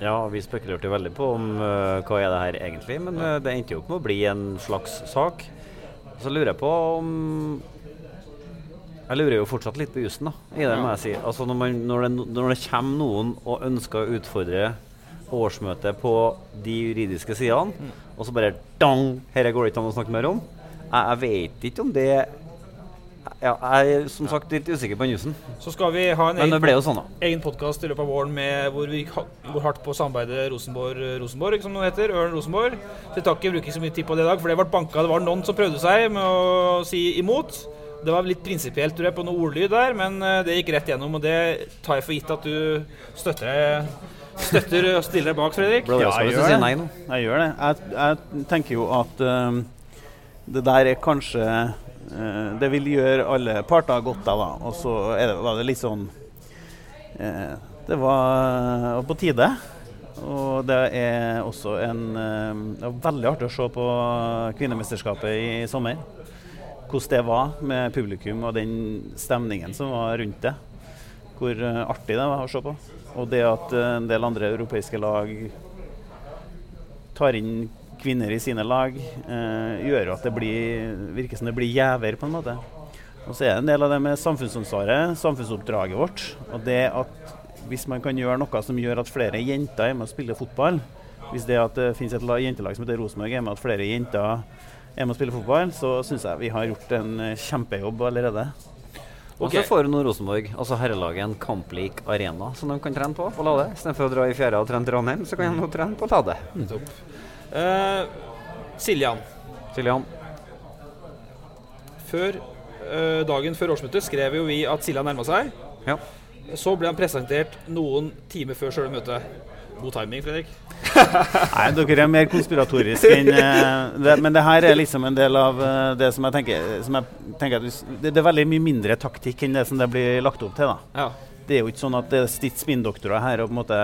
Ja, vi spekulerte veldig på om uh, hva er det her egentlig, men uh, det endte jo opp med å bli en slags sak. Så lurer jeg på om Jeg lurer jo fortsatt litt på jussen, da, i det, må jeg si. Altså når, man, når, det, når det kommer noen og ønsker å utfordre årsmøtet på de juridiske sidene, mm. og så bare dang, Dette går det ikke an å snakke mer om. Jeg, jeg vet ikke om det ja, jeg er som sagt litt usikker på jussen. Så skal vi ha en egen, sånn, egen podkast i løpet av våren med, hvor vi går hardt på samarbeidet Rosenborg-Rosenborg, som det heter. Ørn Rosenborg. Så jeg tar ikke bruker så mye tid på det i dag, for det ble banka. Det var noen som prøvde seg med å si imot. Det var litt prinsipielt tror jeg, på noe ordlyd der, men eh, det gikk rett gjennom. Og det tar jeg for gitt at du støtter, støtter og stiller deg bak, Fredrik. Ja, jeg gjør det. Jeg gjør det. Jeg, jeg tenker jo at um, det der er kanskje det vil gjøre alle parter godt av. Og så var det litt sånn eh, Det var på tide. Og det er også en eh, Det var veldig artig å se på kvinnemesterskapet i sommer. Hvordan det var med publikum og den stemningen som var rundt det. Hvor artig det var å se på. Og det at en del andre europeiske lag tar inn kvinner i sine lag, eh, gjør at det blir, virker som det blir gjever, på en måte. Og så er det en del av det med samfunnsansvaret, samfunnsoppdraget vårt. Og det at hvis man kan gjøre noe som gjør at flere jenter er med og spiller fotball, hvis det at det finnes et jentelag som heter Rosenborg, er med at flere jenter er med og spiller fotball, så syns jeg vi har gjort en kjempejobb allerede. Og så får nå Rosenborg, altså herrelaget, en kamplik arena som de kan trene på på Lade. Istedenfor å dra i fjæra og trene Trondheim, så kan de nå trene på Lade. Mm. Uh, Siljan. Siljan. Før uh, dagen før årsmøtet skrev jo vi at Siljan nærma seg. Ja. Så ble han presentert noen timer før sjøle møtet. God timing, Fredrik. Nei, dere er mer konspiratoriske enn uh, det, Men det her er liksom en del av det som jeg tenker, som jeg tenker at det, det, er veldig mye mindre taktikk enn det som det blir lagt opp til. da. Ja det er jo ikke sånn at det er spinndoktorer her og på en måte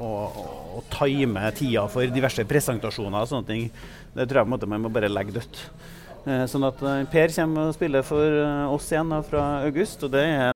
å, å time tida for diverse presentasjoner og sånne ting. Det tror jeg på en måte man må bare legge dødt. Eh, sånn at eh, Per kommer og spiller for eh, oss igjen fra august, og det er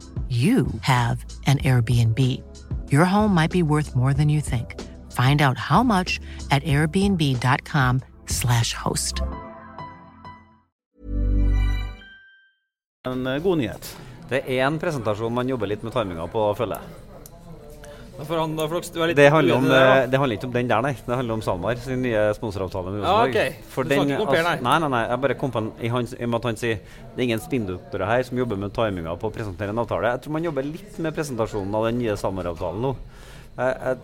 you have an Airbnb. Your home might be worth more than you think. Find out how much at airbnb.com/slash host. En eh, god nyhet. Det er en presentasjon man jobber litt med timinga på, føler jeg. Han, Det handler, om, eh, det handler ikke om den der, nei. Det handler om SalMar sin nye sponsoravtale med Ja, Rosenborg. ok. For Du den, ikke om Per, altså- nei. nei, nei, nei. Jeg bare kom på en, i, hans, I og med at han sier det er ingen spinndoktorer her som jobber med timinga på å presentere en avtale. Jeg tror man jobber litt med presentasjonen av den nye SalMar-avtalen nå. Jeg, jeg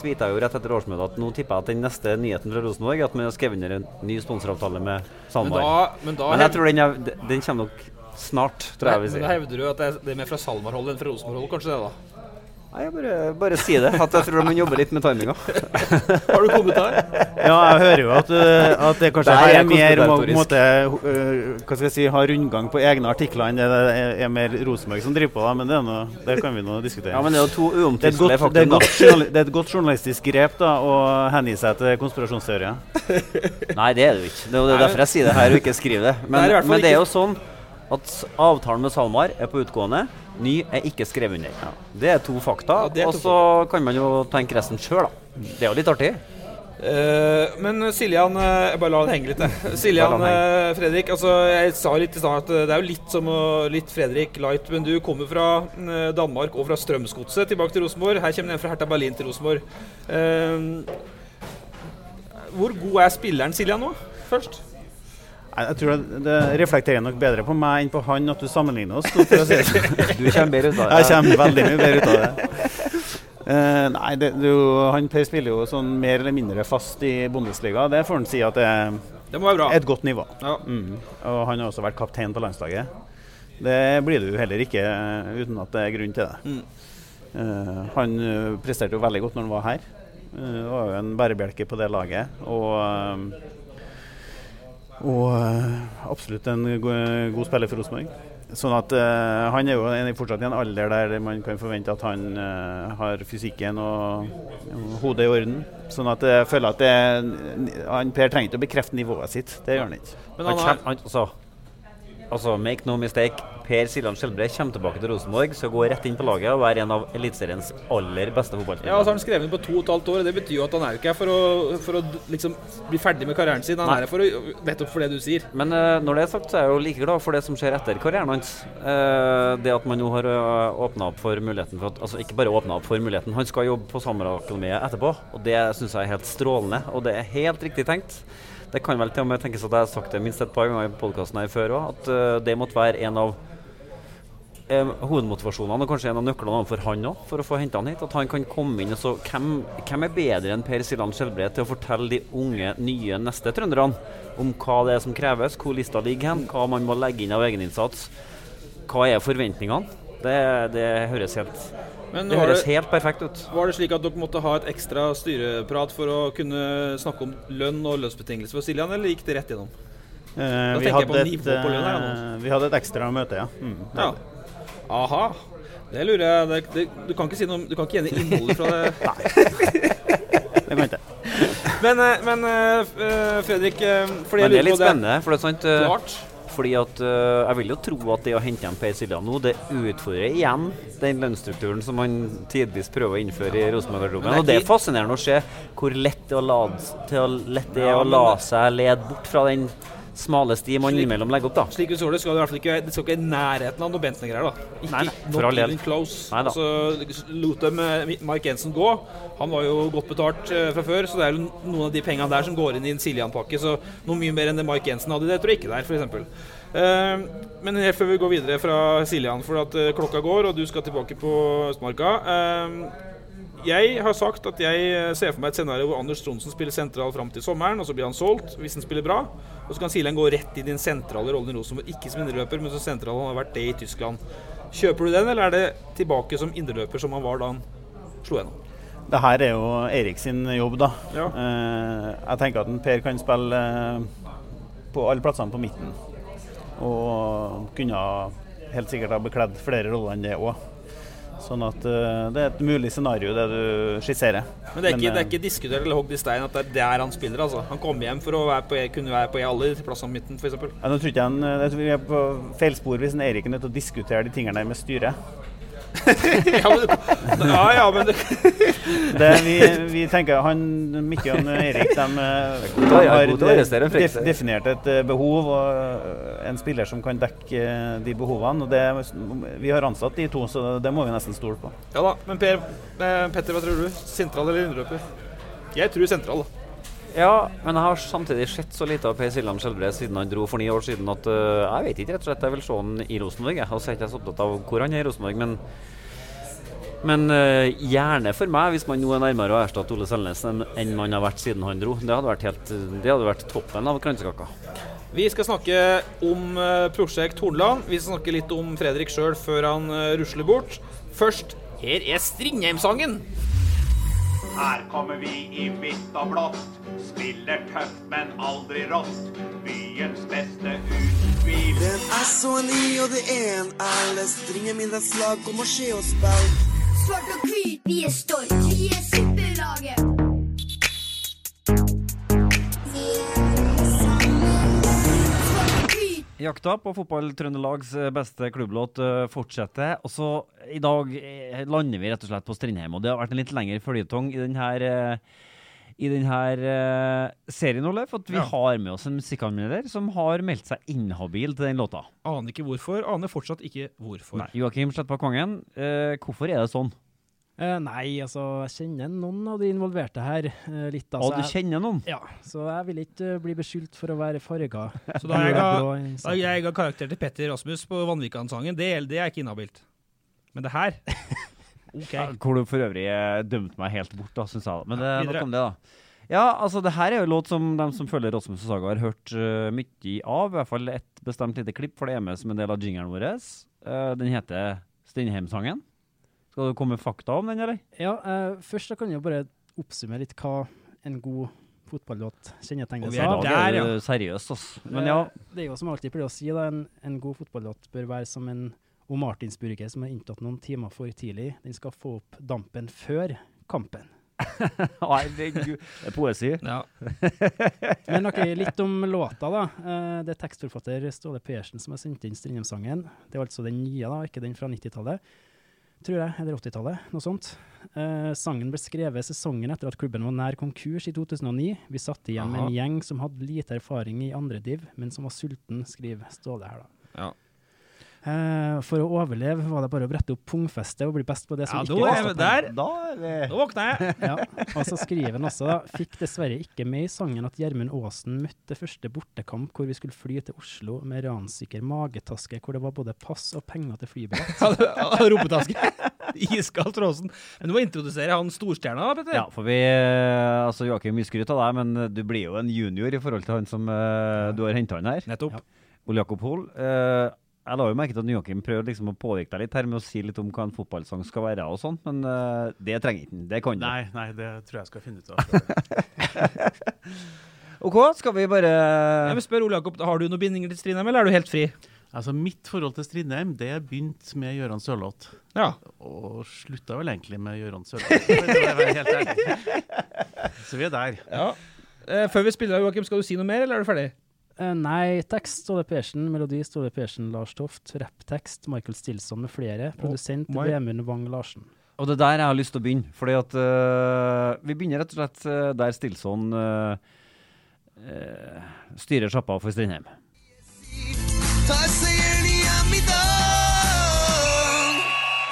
tweeta jo rett etter årsmøtet at nå tipper jeg at den neste nyheten fra Rosenborg er at man har skrevet under en ny sponsoravtale med SalMar. da- men da jeg tror den, er, den kommer nok snart, tror jeg vi Men da hevder du at det det er mer fra SalMar-hold enn fra Rosenborg-hold, kanskje det, da? Nei, jeg bare, bare si det. At jeg tror man jobber litt med timinga. Har du kommentar? Ja, jeg hører jo at, uh, at det kanskje Der her er er mer må, måte, uh, Hva skal jeg si, ha rundgang på egne artikler enn det er, er mer Rosenborg som driver på. Da, men det, er noe, det kan vi nå diskutere. Ja, men det er jo to det uomtvistelige godt, det er et godt, det er et godt journalistisk grep da, å hengi seg til konspirasjonsteorier. Nei, det er det jo ikke. Det er jo derfor jeg sier det her og ikke skriver det. Det Men, i hvert fall men det er jo sånn at avtalen med SalMar er på utgående. Ny er ikke skrevet under. Det er to fakta. Ja, og så kan man jo tenke resten sjøl, da. Det er jo litt artig. Uh, men Siljan eh, Jeg bare la den henge litt, jeg. Siljan eh, Fredrik. Altså, jeg sa litt i stad at det er jo litt som å- litt Fredrik Light, men du kommer fra Danmark og fra Strømsgodset tilbake til Rosenborg. Her kommer den fra Hertha Berlin til Rosenborg. Hvor god er spilleren Siljan nå, først? Nei, Jeg tror det, det reflekterer nok bedre på meg enn på han at du sammenligner oss. For å si det. sånn. Du kommer bedre ut av det. Jeg kommer veldig mye bedre ut av det. Uh, nei, det, er han Per spiller jo sånn mer eller mindre fast i Bundesliga. Det får han si at det er Det må være bra. et godt nivå. Ja. Mm. Og han har også vært kaptein på landslaget. Det blir du heller ikke eh, uten at det er grunn til det. Eh, han eh, presterte jo veldig godt når han var her. Uh, var jo en bærebjelke på det laget. Og, og eh, absolutt en god spiller for Rosenborg. Sånn at uh, Han er jo fortsatt i en alder der man kan forvente at han uh, har fysikken og, hodet i orden. Sånn at jeg føler at det, han Per trenger ikke å bekrefte nivået sitt. Det gjør han ikke. Men Han han kjem, han, altså, altså, make no mistake. Per Siljan Skjelbre kommer tilbake til Rosenborg, skal gå rett inn på laget og være en av Eliteseriens aller beste fotballspillere. ja, altså han skrevet på to og et halvt år. og Det betyr jo at han er jo ikke her for å, for å liksom bli ferdig med karrieren sin. Han Nei. er her for å, nettopp for det du sier. Men uh, når det er sagt, så er jeg jo like glad for det som skjer etter karrieren hans. Uh, det at man nå har uh, åpna opp for muligheten for at, Altså ikke bare åpna opp for muligheten, han skal jobbe på Samarbeidsakademiet etterpå. Og det syns jeg er helt strålende, og det er helt riktig tenkt. Det kan vel til og med tenkes at jeg har sagt det minst et par ganger i podkasten her før òg, at eh, det måtte være en av eh, hovedmotivasjonene og kanskje en av nøklene for han òg, for å få henta han hit. At han kan komme inn og så Hvem, hvem er bedre enn Per Siljan Skjelbred til å fortelle de unge, nye neste trønderne om hva det er som kreves, hvor lista ligger hen, hva man må legge inn av egeninnsats? Hva er forventningene? Det, det høres helt Men Det høres det, helt perfekt ut. var det slik at dere måtte ha et ekstra styreprat for å kunne snakke om lønn og lønnsbetingelser for Siljan, eller gikk det rett gjennom? Eh, vi, hadde et, lønn her eh, vi hadde et ekstra møte, ja. Mm, Ja. Aha. Det lurer jeg det, det, Du kan ikke si noe Du kan ikke gjengi innholdet fra det. Nei. Det kan jeg ikke. Men, eh, men eh, Fredrik, eh, fordi Men det er litt spennende, for det er sant Klart. Fordi at Jeg vil jo tro at det å hente hjem Per Siljan nå, det utfordrer igjen den lønnsstrukturen som man tidvis prøver å innføre i Rosenborg-garderoben. Er Og det er fascinerende å se hvor lett det, å lade, til å, lett det er å la seg lede bort fra den smale sti man innimellom legger opp. da Slik vi så det, skal det i hvert fall ikke Det skal ikke i nærheten av noe Bentner-greier. da Ikke Nei, nei, for all del. close. Nei da. Altså, lot dem eh, Mark Jensen gå. Han var jo godt betalt eh, fra før, så det er jo noen av de pengene der som går inn i en Siljan-pakke. Så noe mye mer enn det Mark Jensen hadde, det tror jeg ikke der, f.eks. Uh, men helt før vi går videre fra Siljan, for at eh, klokka går, og du skal tilbake på Østmarka. Eh, jeg har sagt at jeg eh, ser for meg et scenario hvor Anders Tronsen spiller sentral fram til sommeren, og så blir han solgt hvis han spiller bra. Og så kan Silen gå rett inn i den sentrale rollen i Rosenborg. Ikke som indreløper, men som sentral. Han har vært det i Tyskland. Kjøper du den, eller er det tilbake som indreløper som han var da han slo gjennom? Det her er jo Erik sin jobb, da. Ja. Eh, jeg tenker at Per kan spille eh, på alle plassene på midten. Og kunne helt sikkert ha bekledd flere roller enn det òg. Sånn at uh, det er et mulig scenario, det du skisserer. Men det er ikke, det er eh, ikke diskutert eller hogd i stein at det er der han spiller, altså. Han kom hjem for å være på, kunne være på alle plassene på midten, f.eks. Ja, nå tror ikke han, jeg tror vi er på feil spor hvis Erik er nødt til å diskutere de tingene der med styret. Ja, men, ja, ja, men det, vi, vi tenker han, Mikke og Erik de, eh, å- har def, definert et eh, behov og eh, en spiller som kan dekke de behovene. Og det, vi har ansatt de to, så det må vi nesten stole på. ja da. Men per, Petter, hva tror du? Sentral eller indreløper? Jeg tror sentral, da. Ja, men jeg har samtidig sett så lite av Per Siljan Skjelbred siden han dro for ni år siden at uh, jeg vet ikke rett og slett. Jeg vil se han i Rosenborg. Jeg. har så er ikke så opptatt av hvor han er i Rosenborg, men men uh, gjerne for meg, hvis man nå er nærmere å erstatte Ole Selnes enn enn man har vært siden han dro. Det hadde vært, helt, det hadde vært toppen av kransekaka. Vi skal snakke om eh, prosjekt Hornland. Vi skal snakke litt om Fredrik sjøl før han rusler bort. Først, her er Strindheim-sangen. Her kommer vi i hvitt og blått. Spiller tøft, men aldri rått. Byens beste uten tvil. Den er så ny, og det er en alle stringer mindre slag kommer å skje og spill. Svart og hvit, vi er stolt. Vi er superlaget. Jakta på Fotball-Trøndelags eh, beste klubblåt eh, fortsetter. Og så i dag eh, lander vi rett og slett på Strindheim. Og det har vært en litt lengre føljetong i denne, i denne serien, Ole. For vi Ja. har med oss en musikkanmelder som har meldt seg inhabil til den låta. Aner ikke hvorfor. Aner fortsatt ikke hvorfor. Nei, Joakim Slettbakk Vangen, hvorfor er det sånn? Eh, nei, altså, jeg kjenner noen av de involverte her. Uh, litt. altså, og du jeg- kjenner noen? Ja, så jeg vil ikke uh, bli beskyldt for å være farga. Så da jeg ga, da jeg ga karakter til Petter Rasmus på Vanvikan-sangen, det, det er ikke inhabilt. Men det her OK. Ja, Hvor du for øvrig dømte meg helt bort, da, syns jeg. Men det Ja, er nok om det, da. Ja, altså det her er jo låt som de som følger Rasmus og Saga har hørt uh, mye av. I hvert fall et bestemt lite klipp, for det er med som en del av jingeren vår. Eh, den heter Strindheim-sangen. Skal du komme med fakta om den, eller? Ja, eh, først da kan jeg bare oppsummere litt hva en god fotballåt kjennetegner Og vi er av. der, ja. Seriøst, altså. Men ja. Eh, Det er jo som jeg alltid pleier å si, da, en, en god fotballåt bør være som en O. Martinsburger som er inntatt noen timer for tidlig. Den skal få opp dampen før kampen. Herregud. Det er poesi. Ja. Men ok, litt om låta, da. Eh, det er tekstforfatter Ståle Persen som har sendt inn Strindheim-sangen. Det er altså den nye, da, ikke den fra 90-tallet. Tror jeg, eller 80-tallet, noe sånt. Eh, sangen ble skrevet sesongen etter at klubben var nær konkurs i 2009. Vi satt igjen med en gjeng som hadde lite erfaring i andre div, men som var sulten, skriver Ståle her, da. Ja. Eh, for å overleve var det bare å brette opp pungfestet og bli best på det som Ja, ikke var er der. Da er våkna jeg. Ja, og så skriver han også da, fikk dessverre ikke med i sangen at Gjermund Aasen møtte første bortekamp hvor vi skulle fly til Oslo med ransikker magetaske hvor det var både pass og penger til flybillett. Ja, Rumpetaske. Iskald Tråsen. Men du må introdusere han storstjerna, da, Petter. Ja, for vi eh, Altså, Joakim, mye skryt av deg, men eh, du blir jo en junior i forhold til han som uh, du har henta inn her. Nettopp. Ole Jakob Hoel. Eh, jeg la jo merke til at Joakim prøvde liksom å påvirke deg litt her med å si litt om hva en fotballsang skal være og sånt, men uh, det trenger ikke han. Det kan du. Nei, nei, det tror jeg skal finne ut av. OK, skal vi bare Jeg vil spørre Ole Jakob, Har du noen bindinger til Strindheim, eller er du helt fri? Altså, Mitt forhold til Strindheim det begynte med Gøran Sørloth. Ja. Og slutta vel egentlig med Gøran Sørloth. Så vi er der. ja. Eh, før vi spiller, Joakim, skal du si noe mer, eller er du ferdig? Eh, nei, tekst Ståle Persen, melodi Ståle Persen, Lars Toft, rapptekst Michael Stilson med flere, produsent oh, Vemund Wang Larsen. Og det er der jeg har lyst til å begynne. Fordi at uh, Vi begynner rett og slett uh, der Stilson styrer sjappa for Strindheim.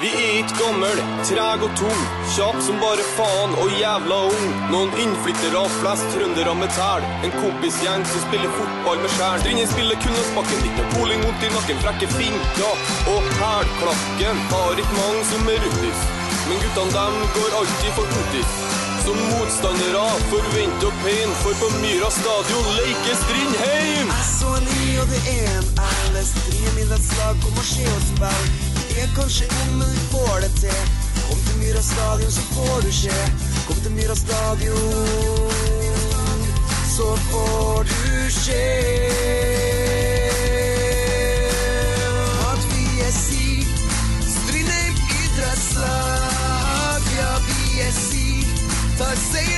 Vi er ikke gammel, treg og tung, kjapp som bare faen og jævla ung. Noen innflyttere, flest trøndere med tæl. En kompisgjeng som spiller fotball med sjæl. Strindheim spiller kunstbakken, litt med poling vondt i nakken, frekke finter og hælklakken. Har ikke mange som er rundis, men guttene dem går alltid for otis. Som motstandere forventer og pain, for på Myra stadion leker Strindheim. Jeg så en ny, og det er en ærlig strid. Middelslag om å skje og spill. Er kanskje ung, men du får det til. Kom til Myra stadion, så får du se. Kom til Myra stadion, så får du se. At vi er si, Strindheim idrettslag. Ja, vi er si, tar seieren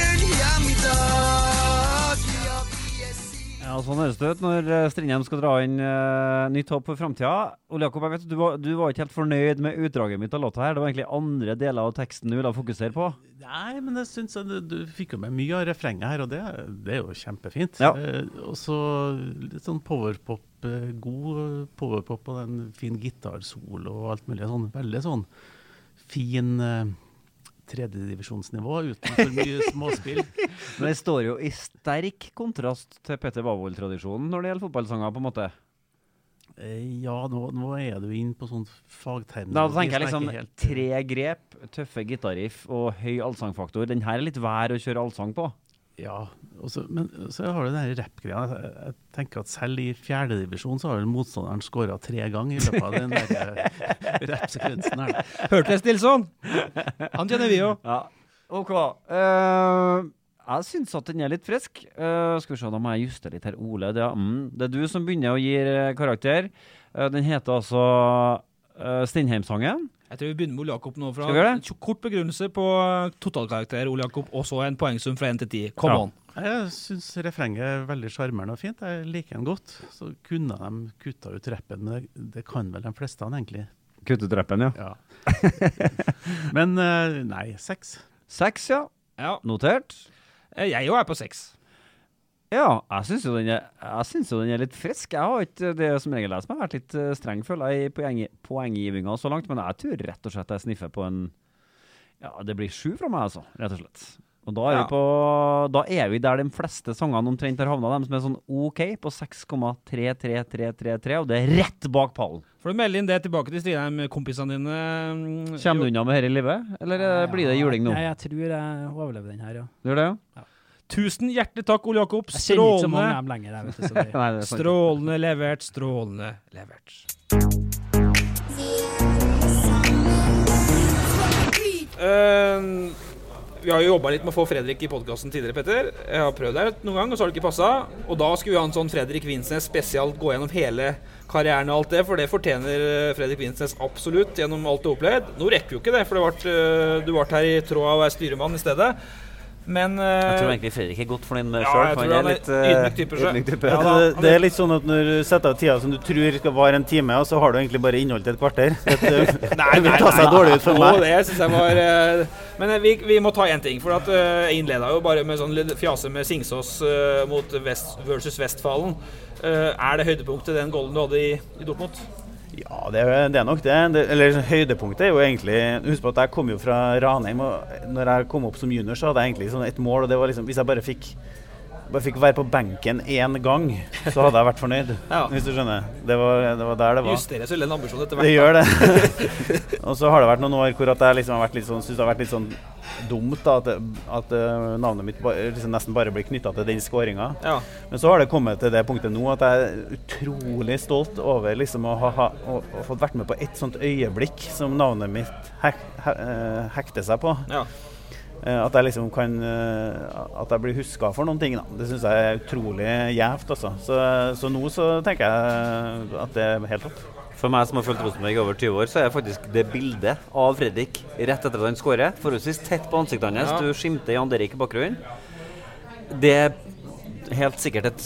Ja, Sånn høres det ut når eh, Strindheim skal dra inn uh, nytt håp for framtida. Ole Jakob, jeg vet du var, du var ikke helt fornøyd med utdraget mitt av låta her. Det var egentlig andre deler av teksten du ville fokusere på. Nei, men jeg syns du, du fikk jo med mye av refrenget her, og det, det er jo kjempefint. Ja. Uh, og så litt sånn powerpop, uh, god powerpop og en fin gitarsolo og alt mulig. Sånn, veldig sånn fin tredjedivisjonsnivå uten for mye småspill. Men det står jo i sterk kontrast til Petter Wavold-tradisjonen når det gjelder fotballsanger, på en måte. Eh, ja, nå, nå er du inne på sånn fagtermer. Da tenker jeg liksom helt- tre grep, tøffe gitarriff og høy allsangfaktor. Den her er litt vær å kjøre allsang på. Ja, også, men så har du den rappgreia. Jeg, jeg tenker at selv i fjerdedivisjon så har vel motstanderen skåra tre ganger i løpet av den der eh, rappsekvensen her. Hørte jeg Stilson? Han kjenner vi jo. Ja. OK. Uh, jeg syns at den er litt frisk. Uh, skal vi se, da må jeg justere litt her. Ole, det er, mm, det er du som begynner å gi karakter. Uh, den heter altså uh, Stindheim-sangen. Jeg tror vi begynner med Ole Jakob nå. Fra Skal vi gjøre det? en Kort begrunnelse på totalkarakter, Ole Jakob, og så en poengsum fra 1 til 10. Come Ja. on. Jeg syns refrenget er veldig sjarmerende og fint. Jeg liker den godt. Så kunne de kutta ut rappen, men det, det kan vel de fleste egentlig. Kutte ut rappen, ja. Ja. Men eh, nei, seks. Seks, ja. Ja. Notert. Eh, Jeg òg er på seks. Ja, jeg syns jo, den jeg synes jo den er litt frisk. Jeg har ikke det som regel jeg som har vært litt eh, streng, føler jeg, i poeng, poenggivinga så langt. Men jeg tror rett og slett jeg sniffer på en Ja, det blir sju fra meg, altså. Rett og slett. Og da er, Ja. vi på, da er vi der de fleste sangene omtrent har havna, de som er sånn OK, på 6,33333, og det er rett bak pallen. Får du melde inn det tilbake til Strindheim-kompisene dine? mm, Kommer du unna med dette i livet, eller ja, blir det juling nå? Ja, jeg tror jeg overlever den her, ja. Du gjør det, ja? ja? Tusen hjertelig takk, Ole Jakob. Jeg kjenner ikke så mange av Strålende. lenger, jeg vet det, Nei, det. Strålende levert, strålende levert. Uh, vi har jo jobba litt med å få Fredrik i podkasten tidligere, Petter. Jeg har prøvd det noen gang, og så har det ikke passa. Og da skulle vi ha en sånn Fredrik Vinsnes spesielt gå gjennom hele karrieren og alt det, for det fortjener eh, Fredrik Vinsnes absolutt gjennom alt du har opplevd. Nå rekker vi jo ikke det, for det ble, eh, du ble her i tråd av å være styremann i stedet. Men Jeg tror eh, egentlig Fredrik er godt fornøyd med det Ja, sjøl. han er ydmyk type, ydmyk type. Ja, da. det, det er litt sånn at når du setter av tida som du tror skal vare en time, og så har du egentlig bare innholdt et kvarter. Det, det vil ta seg dårlig ut for Å, meg. det synes jeg var uh, Men eh, vi, vi må ta én ting. For at uh, jeg innleda jo bare med sånn fjase med Singsås eh, mot Vest versus Vestfalen. Eh, er det høydepunktet den golden du hadde i, i Dortmund? Ja, det det er nok det. det. Eller høydepunktet er jo egentlig Husk på at jeg kom jo fra Ranheim, og når jeg kom opp som junior, så hadde jeg egentlig sånn et mål, og det var liksom Hvis jeg bare fikk bare fikk være på benken én gang, så hadde jeg vært fornøyd. Ja. Hvis du skjønner. Det var, det var der det var. Justeres vel en ambisjon etter hvert. Det gjør det. og så har det vært noen år hvor at jeg liksom har vært litt sånn, synes det har vært litt sånn dumt da, at, at eh, navnet mitt ba, liksom nesten bare blir knytta til den skåringa. Ja. Men så har det kommet til det punktet nå at jeg er utrolig stolt over liksom å ha, ha å, å fått vært med på et sånt øyeblikk som navnet mitt hek, he, eh, hekter seg på. Ja. Eh, At jeg liksom kan eh, At jeg blir huska for noen ting. da Det syns jeg er utrolig gjevt. Altså. Så, så nå så tenker jeg at det er helt topp. For meg som har fulgt Rosenborg i over 20 år, så er faktisk det bildet av Fredrik rett etter at han skårer, forholdsvis tett på ansiktet hans. Ja. Du skimter Jan Derek i bakgrunnen. Det helt sikkert et,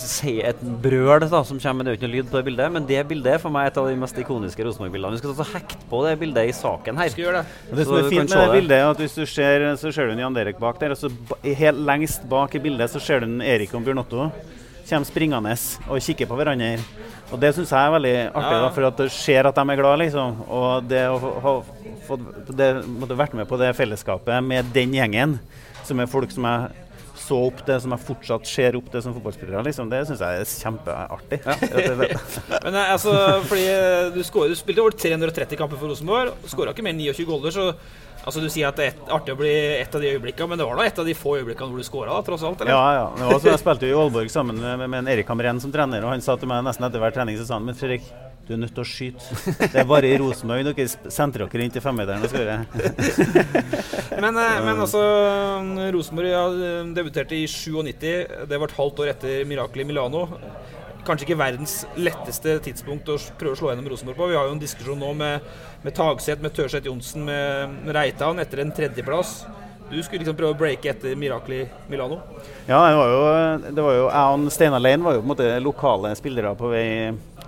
et brøl da, som kommer, men det er jo ikke noe lyd på det bildet. Men det bildet er for meg et av de mest ikoniske Rosenborg-bildene. Vi skal altså så hekt på det bildet i saken her. Skal gjøre det. Det som er fint med det bildet, er at hvis du ser, så ser du en Jan Derek bak der, og så helt lengst bak i bildet så ser du en Erik og Bjørn Otto kommer springende og kikker på hverandre. Og det syns jeg er veldig artig, Ja. da, for at du ser at de er glad, liksom. Og det å ha fått det, måtte vært med på det fellesskapet med den gjengen, som er folk som jeg så opp det som jeg fortsatt ser opp til som fotballspillere, liksom, det syns jeg er kjempeartig. Men eh, altså, fordi eh, du, skår, du spilte over 330 kamper for Rosenborg. Skåra ikke mer enn 29 goller, så altså, du sier at det er et, artig å bli et av de øyeblikkene, men det var da et av de få øyeblikkene hvor du skåra, tross alt? eller? Ja, ja. Det var sånn, jeg spilte jo i Aalborg sammen med, med en Erik Hamren som trener, og han sa til meg nesten etter hver trening så sa han, men Fredrik, Du er nødt til å skyte. Det er bare i Rosenborg dere sentrer dere inn til femmeteren og skårer. Men, eh, men altså, Rosenborg ja, debuterte i 97. Det var et halvt år etter mirakelet i Milano. Kanskje ikke verdens letteste tidspunkt å prøve å slå gjennom Rosenborg på. Vi har jo en diskusjon nå med, med Tagseth, med Tørseth Johnsen, med, med Reitan etter en tredjeplass. Du skulle liksom prøve å breake etter mirakelet i Milano. Ja, det var jo, det var jo jeg og Steinar Lein var jo på en måte lokale spillere på vei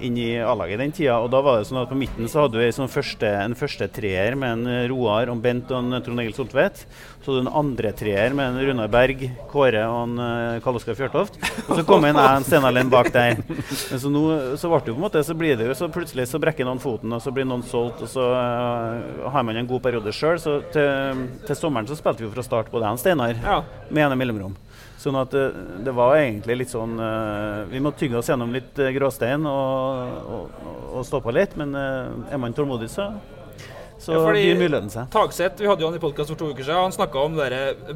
inn i A-laget den tida. Og da var det sånn at på midten så hadde vi sånn første, en første treer med en eh, Roar, og Bent og en Trond Egil Soltvedt. Så hadde du en andre treer med en Runar Berg, Kåre og en uh, Karl Oskar Fjørtoft. Og så kom en jeg Steinar Lein bak der. Men så nå så ble det jo på en måte, så blir det jo så plutselig så brekker noen foten, og så blir noen solgt, og så uh, har man en god periode sjøl. Så til, til sommeren så spilte vi jo fra start både jeg og Steinar med ene mellomrom. Sånn at det, det var egentlig litt sånn eh, Vi måtte tygge oss gjennom litt eh, gråstein og, og, og stoppe litt, men eh, er man tålmodig, så, så Ja, fordi muligheten seg. Tagseth, vi hadde jo han i podkast for to uker siden. Han snakka om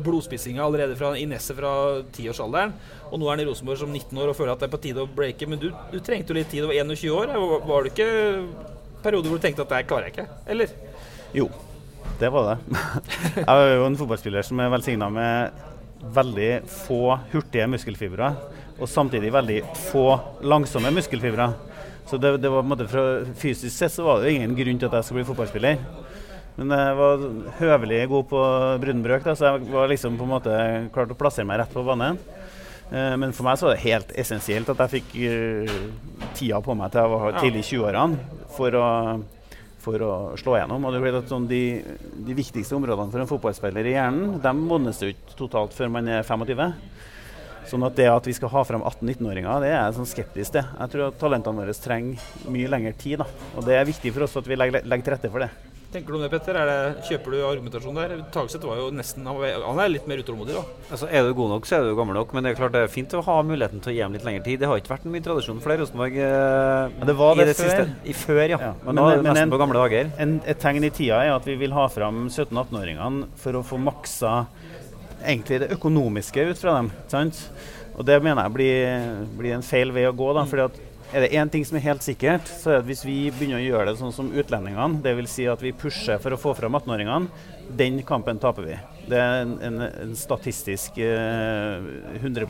blodspissinga allerede fra, i Nesset fra tiårsalderen. Og nå er han i Rosenborg som 19 år og føler at det er på tide å breake. Men du, du trengte jo litt tid, du var 21 år. Var, var det ikke perioder hvor du tenkte at det klarer jeg ikke? Eller? Jo, det var det. jeg er jo en fotballspiller som er velsigna med veldig få hurtige muskelfibre, og samtidig veldig få langsomme muskelfibre. Så det, det var på en måte fra Fysisk sett så var det ingen grunn til at jeg skulle bli fotballspiller. Men jeg var høvelig god på brunbrøk, da, så jeg var liksom på en måte klart å plassere meg rett på banen. Eh, Men for meg så var det helt essensielt at jeg fikk eh, tida på meg til jeg var tidlig i 20-årene for å, for å slå gjennom. Og det vet at sånn de, de viktigste områdene for en fotballspiller i hjernen de modnes ikke totalt før man er 25. Sånn at det at vi skal ha frem 18-19-åringer, det er jeg sånn skeptisk til. Jeg tror at talentene våre trenger mye lengre tid. da. Og det er viktig for oss at vi legger til rette for det. Tenker du om det, Petter? Er det, kjøper du argumentasjonen der? Tagseth var jo nesten Han er litt mer utålmodig, da. Altså, er du god nok, så er du gammel nok. Men det er klart det er fint å ha muligheten til å gi dem litt lengre tid. Det har ikke vært mye tradisjon for det i Rosenborg eh, det var i det det før. siste. I før, ja. Ja, Men, nå er det nesten en- på gamle dager. En, et tegn i tida er at vi vil ha fram 17-18-åringene for å få maksa egentlig det økonomiske ut fra dem. Sant? Og det mener jeg blir, blir en feil vei å gå. Da, fordi at er det én ting som er helt sikkert, så er det at hvis vi begynner å gjøre det sånn som utlendingene, dvs. Si at vi pusher for å få fram 18-åringene, den kampen taper vi. Det er en, en, en statistisk eh, 100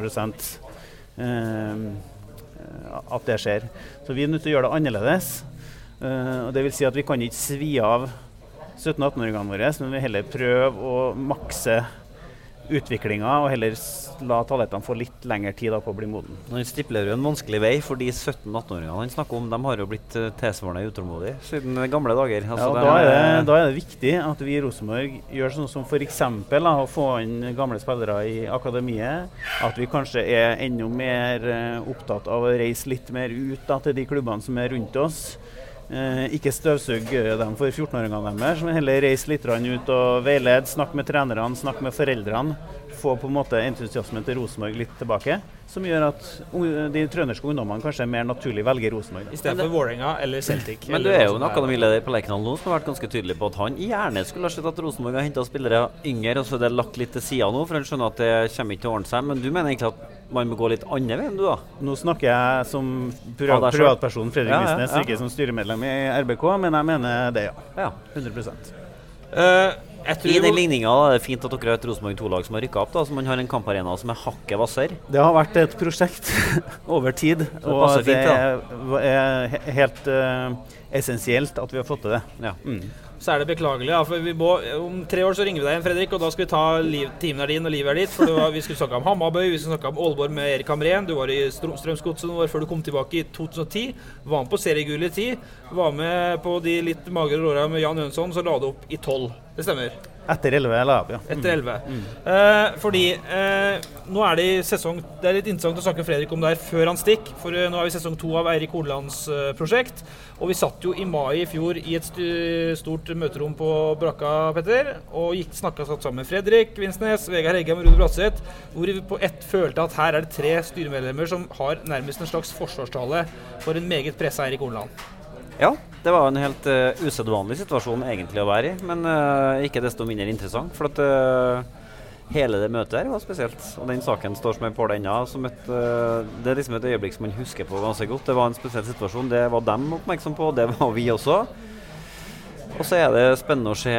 eh, at det skjer. Så vi er nødt til å gjøre det annerledes. Eh, og vil si at vi kan ikke svi av 17-18-åringene våre, men vi heller prøve å makse utviklinga og heller la talentene få litt lengre tid da, på å bli moden. Han stipler jo en vanskelig vei, for de 17-18-åringene han snakker om, de har jo blitt eh, tilsvarende utålmodige siden gamle dager. Ja, Altså, og da, er er- det, da er det viktig at vi i Rosenborg gjør sånn som f.eks. å få inn gamle spillere i akademiet. At vi kanskje er enda mer eh, opptatt av å reise litt mer ut da, til de klubbene som er rundt oss. Eh, ikke støvsuge dem for 14-åringene deres, men heller reise litt ut og veilede. Snakke med trenerne, snakke med foreldrene. Få på en måte entusiasmen til Rosenborg litt tilbake. Som gjør at de trønderske ungdommene kanskje mer naturlig velger Rosenborg. Istedenfor Vålerenga eller Celtic. Men du er jo som en akademileder på Lerkendal nå som har vært ganske tydelig på at han gjerne skulle ha sett at Rosenborg har henta spillere yngre, og så er det lagt litt til sida nå, for han skjønner at det kommer ikke til å ordne seg. Men du mener egentlig at man må gå litt andre veien, du da? Nå snakker jeg som privat, privatperson Fredrik Ja, ja, Misnes, ja. ikke som styremedlem i RBK, men jeg mener det, ja. Ja. 100 Eh, jeg tror I den ligninga er det fint at dere har et Rosenborg 2-lag som har rykka opp, da, så man har en kamparena som er hakket hvassere. Det har vært et prosjekt over tid, det og det fint, er, er helt uh, essensielt at vi har fått til det. Mm. Så er det beklagelig. Ja, for må, om tre år så ringer vi deg igjen, Fredrik, og da skal vi ta timen er din og livet er ditt. For var, vi skulle snakke om Hamabøy, vi skulle snakke om Aalborg med Erik Hamrén. Du var i Strømsgodset noen år før du kom tilbake i 2010. Var med på seriegullet i 10. Var med på de litt magre åra med Jan Jønsson, så la du opp i 12. Det stemmer? Etter 11 eller ja. Etter 11. Mm. Eh, fordi eh, nå er det i sesong Det er litt interessant å snakke med Fredrik om det her før han stikker. For eh, nå er vi i sesong to av Eirik Hodelands eh, prosjekt. Og vi satt jo i mai i fjor i et stort møterom på Brakka, Petter. Og gikk snakka satt sammen med Fredrik Vinsnes, Vegard Heggem og Rune Bratseth. Hvor vi på ett følte at her er det tre styremedlemmer som har nærmest en slags forsvarstale for en meget pressa Eirik Hodeland. Ja, det var en helt uh, usedvanlig situasjon egentlig å være i, men uh, ikke desto mindre interessant. For at uh, hele det møtet her var spesielt. Og den saken står som en påle ennå. eh, Det er liksom et øyeblikk som man husker på ganske godt. Det var en spesiell situasjon. Det var dem oppmerksom på, det var vi også. Og så er det spennende å se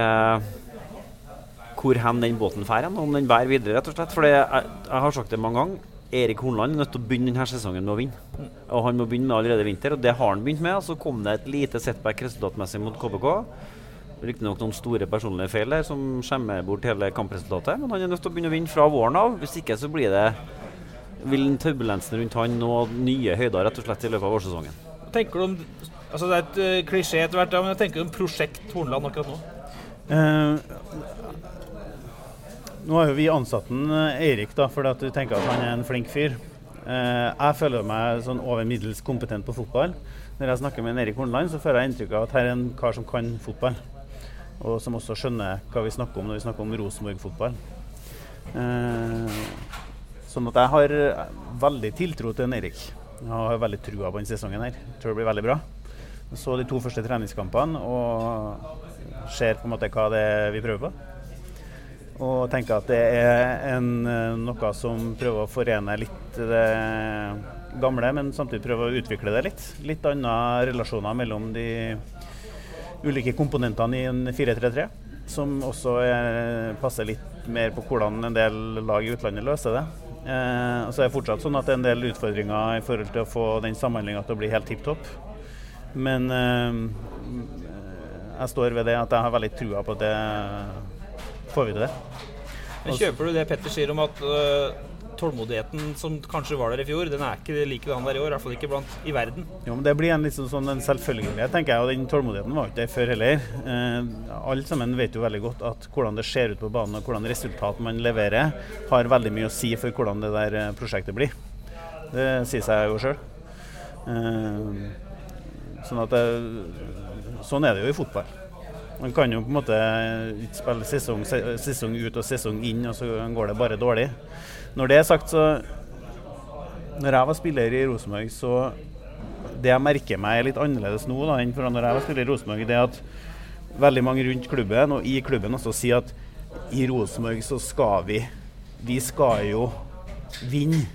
hvor hen den båten drar, om den bærer videre, rett og slett. For jeg, jeg har sagt det mange ganger. Erik Hornland er nødt til å begynne denne sesongen med å vinne. Og han må begynne med allerede i vinter, og det har han begynt med. Og så kom det et lite setback resultatmessig mot KBK. Riktignok noen store personlige feil der som skjemmer bort hele kampresultatet. Men han er nødt til å begynne å vinne fra våren av. Hvis ikke så blir det vil turbulensen rundt han nå nye høyder rett og slett i løpet av vårsesongen. Tenker du om Altså Det er et eh, klisjé etter hvert, men jeg tenker om prosjekt Hornland akkurat nå. Eh, nå har jo vi ansatt en, eh, Eirik fordi at du tenker at han er en flink fyr. Eh, jeg føler meg sånn over middels kompetent på fotball. Når jeg snakker med Erik Horneland, så får jeg inntrykk av at her er en kar som kan fotball. Og som også skjønner hva vi snakker om når vi snakker om Rosenborg-fotball. Eh, sånn at jeg har veldig tiltro til en Erik. Jeg har veldig trua på denne sesongen. her. Jeg Tror det blir veldig bra. Jeg så de to første treningskampene og ser på en måte hva det er vi prøver på. Og tenker at det er en, eh, noe som prøver å forene litt det gamle, men samtidig prøver å utvikle det litt. Litt andre relasjoner mellom de ulike komponentene i en 4-3-3. Som også er, passer litt mer på hvordan en del lag i utlandet løser det. Eh, og så er det fortsatt sånn at det er en del utfordringer i forhold til å få den samhandlinga til å bli helt tipp topp. Men eh, jeg står ved det at jeg har veldig trua på at det det. Men Kjøper du det Petter sier om at uh, tålmodigheten som kanskje var der i fjor, den er ikke likedan der i år? I hvert fall ikke blant i verden. Jo, men Det blir en liksom sånn en selvfølgelighet, tenker jeg. Og den tålmodigheten var ikke der før heller. Uh, alle sammen vet jo veldig godt at hvordan det ser ut på banen og hvordan resultat man leverer, har veldig mye å si for hvordan det der eh, prosjektet blir. Det sier seg jo sjøl. Eh, sånn sånn er det jo i fotball. Man kan jo på en måte ikke spille sesong, sesong ut og sesong inn, og så går det bare dårlig. Når det er sagt, så Når jeg var spiller i Rosenborg, så Det jeg merker meg er litt annerledes nå da, enn fra når jeg var spiller i Rosenborg, det er at veldig mange rundt klubben og i klubben også sier at i Rosenborg så skal vi Vi skal jo vinne.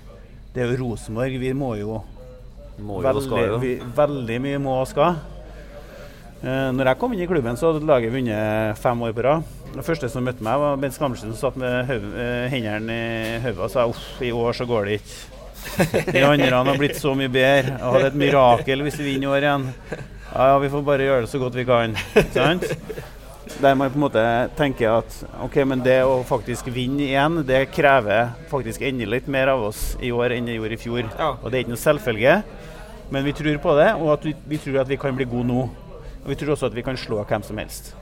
Det er jo Rosenborg. Vi må jo Må jo veldig, vi, Veldig mye må og skal. Eh, når jeg kom inn i klubben, så hadde laget vunnet fem år på rad. Det første som møtte meg, var Bent Skammelsen, som satt med eh, hendene i hodet og sa uff, i år så går det ikke. De andre har blitt så mye bedre. Jeg hadde et mirakel hvis vi vinner i år igjen. Ja, ja, vi får bare gjøre det så godt vi kan. Sant? Der man på en måte tenker at ok, men det å faktisk vinne igjen, det krever faktisk enda litt mer av oss i år enn det gjorde i fjor. Og det er ikke noe selvfølge, men vi tror på det, og at vi, vi tror at vi kan bli gode nå. Og vi tror også at vi kan slå hvem som helst.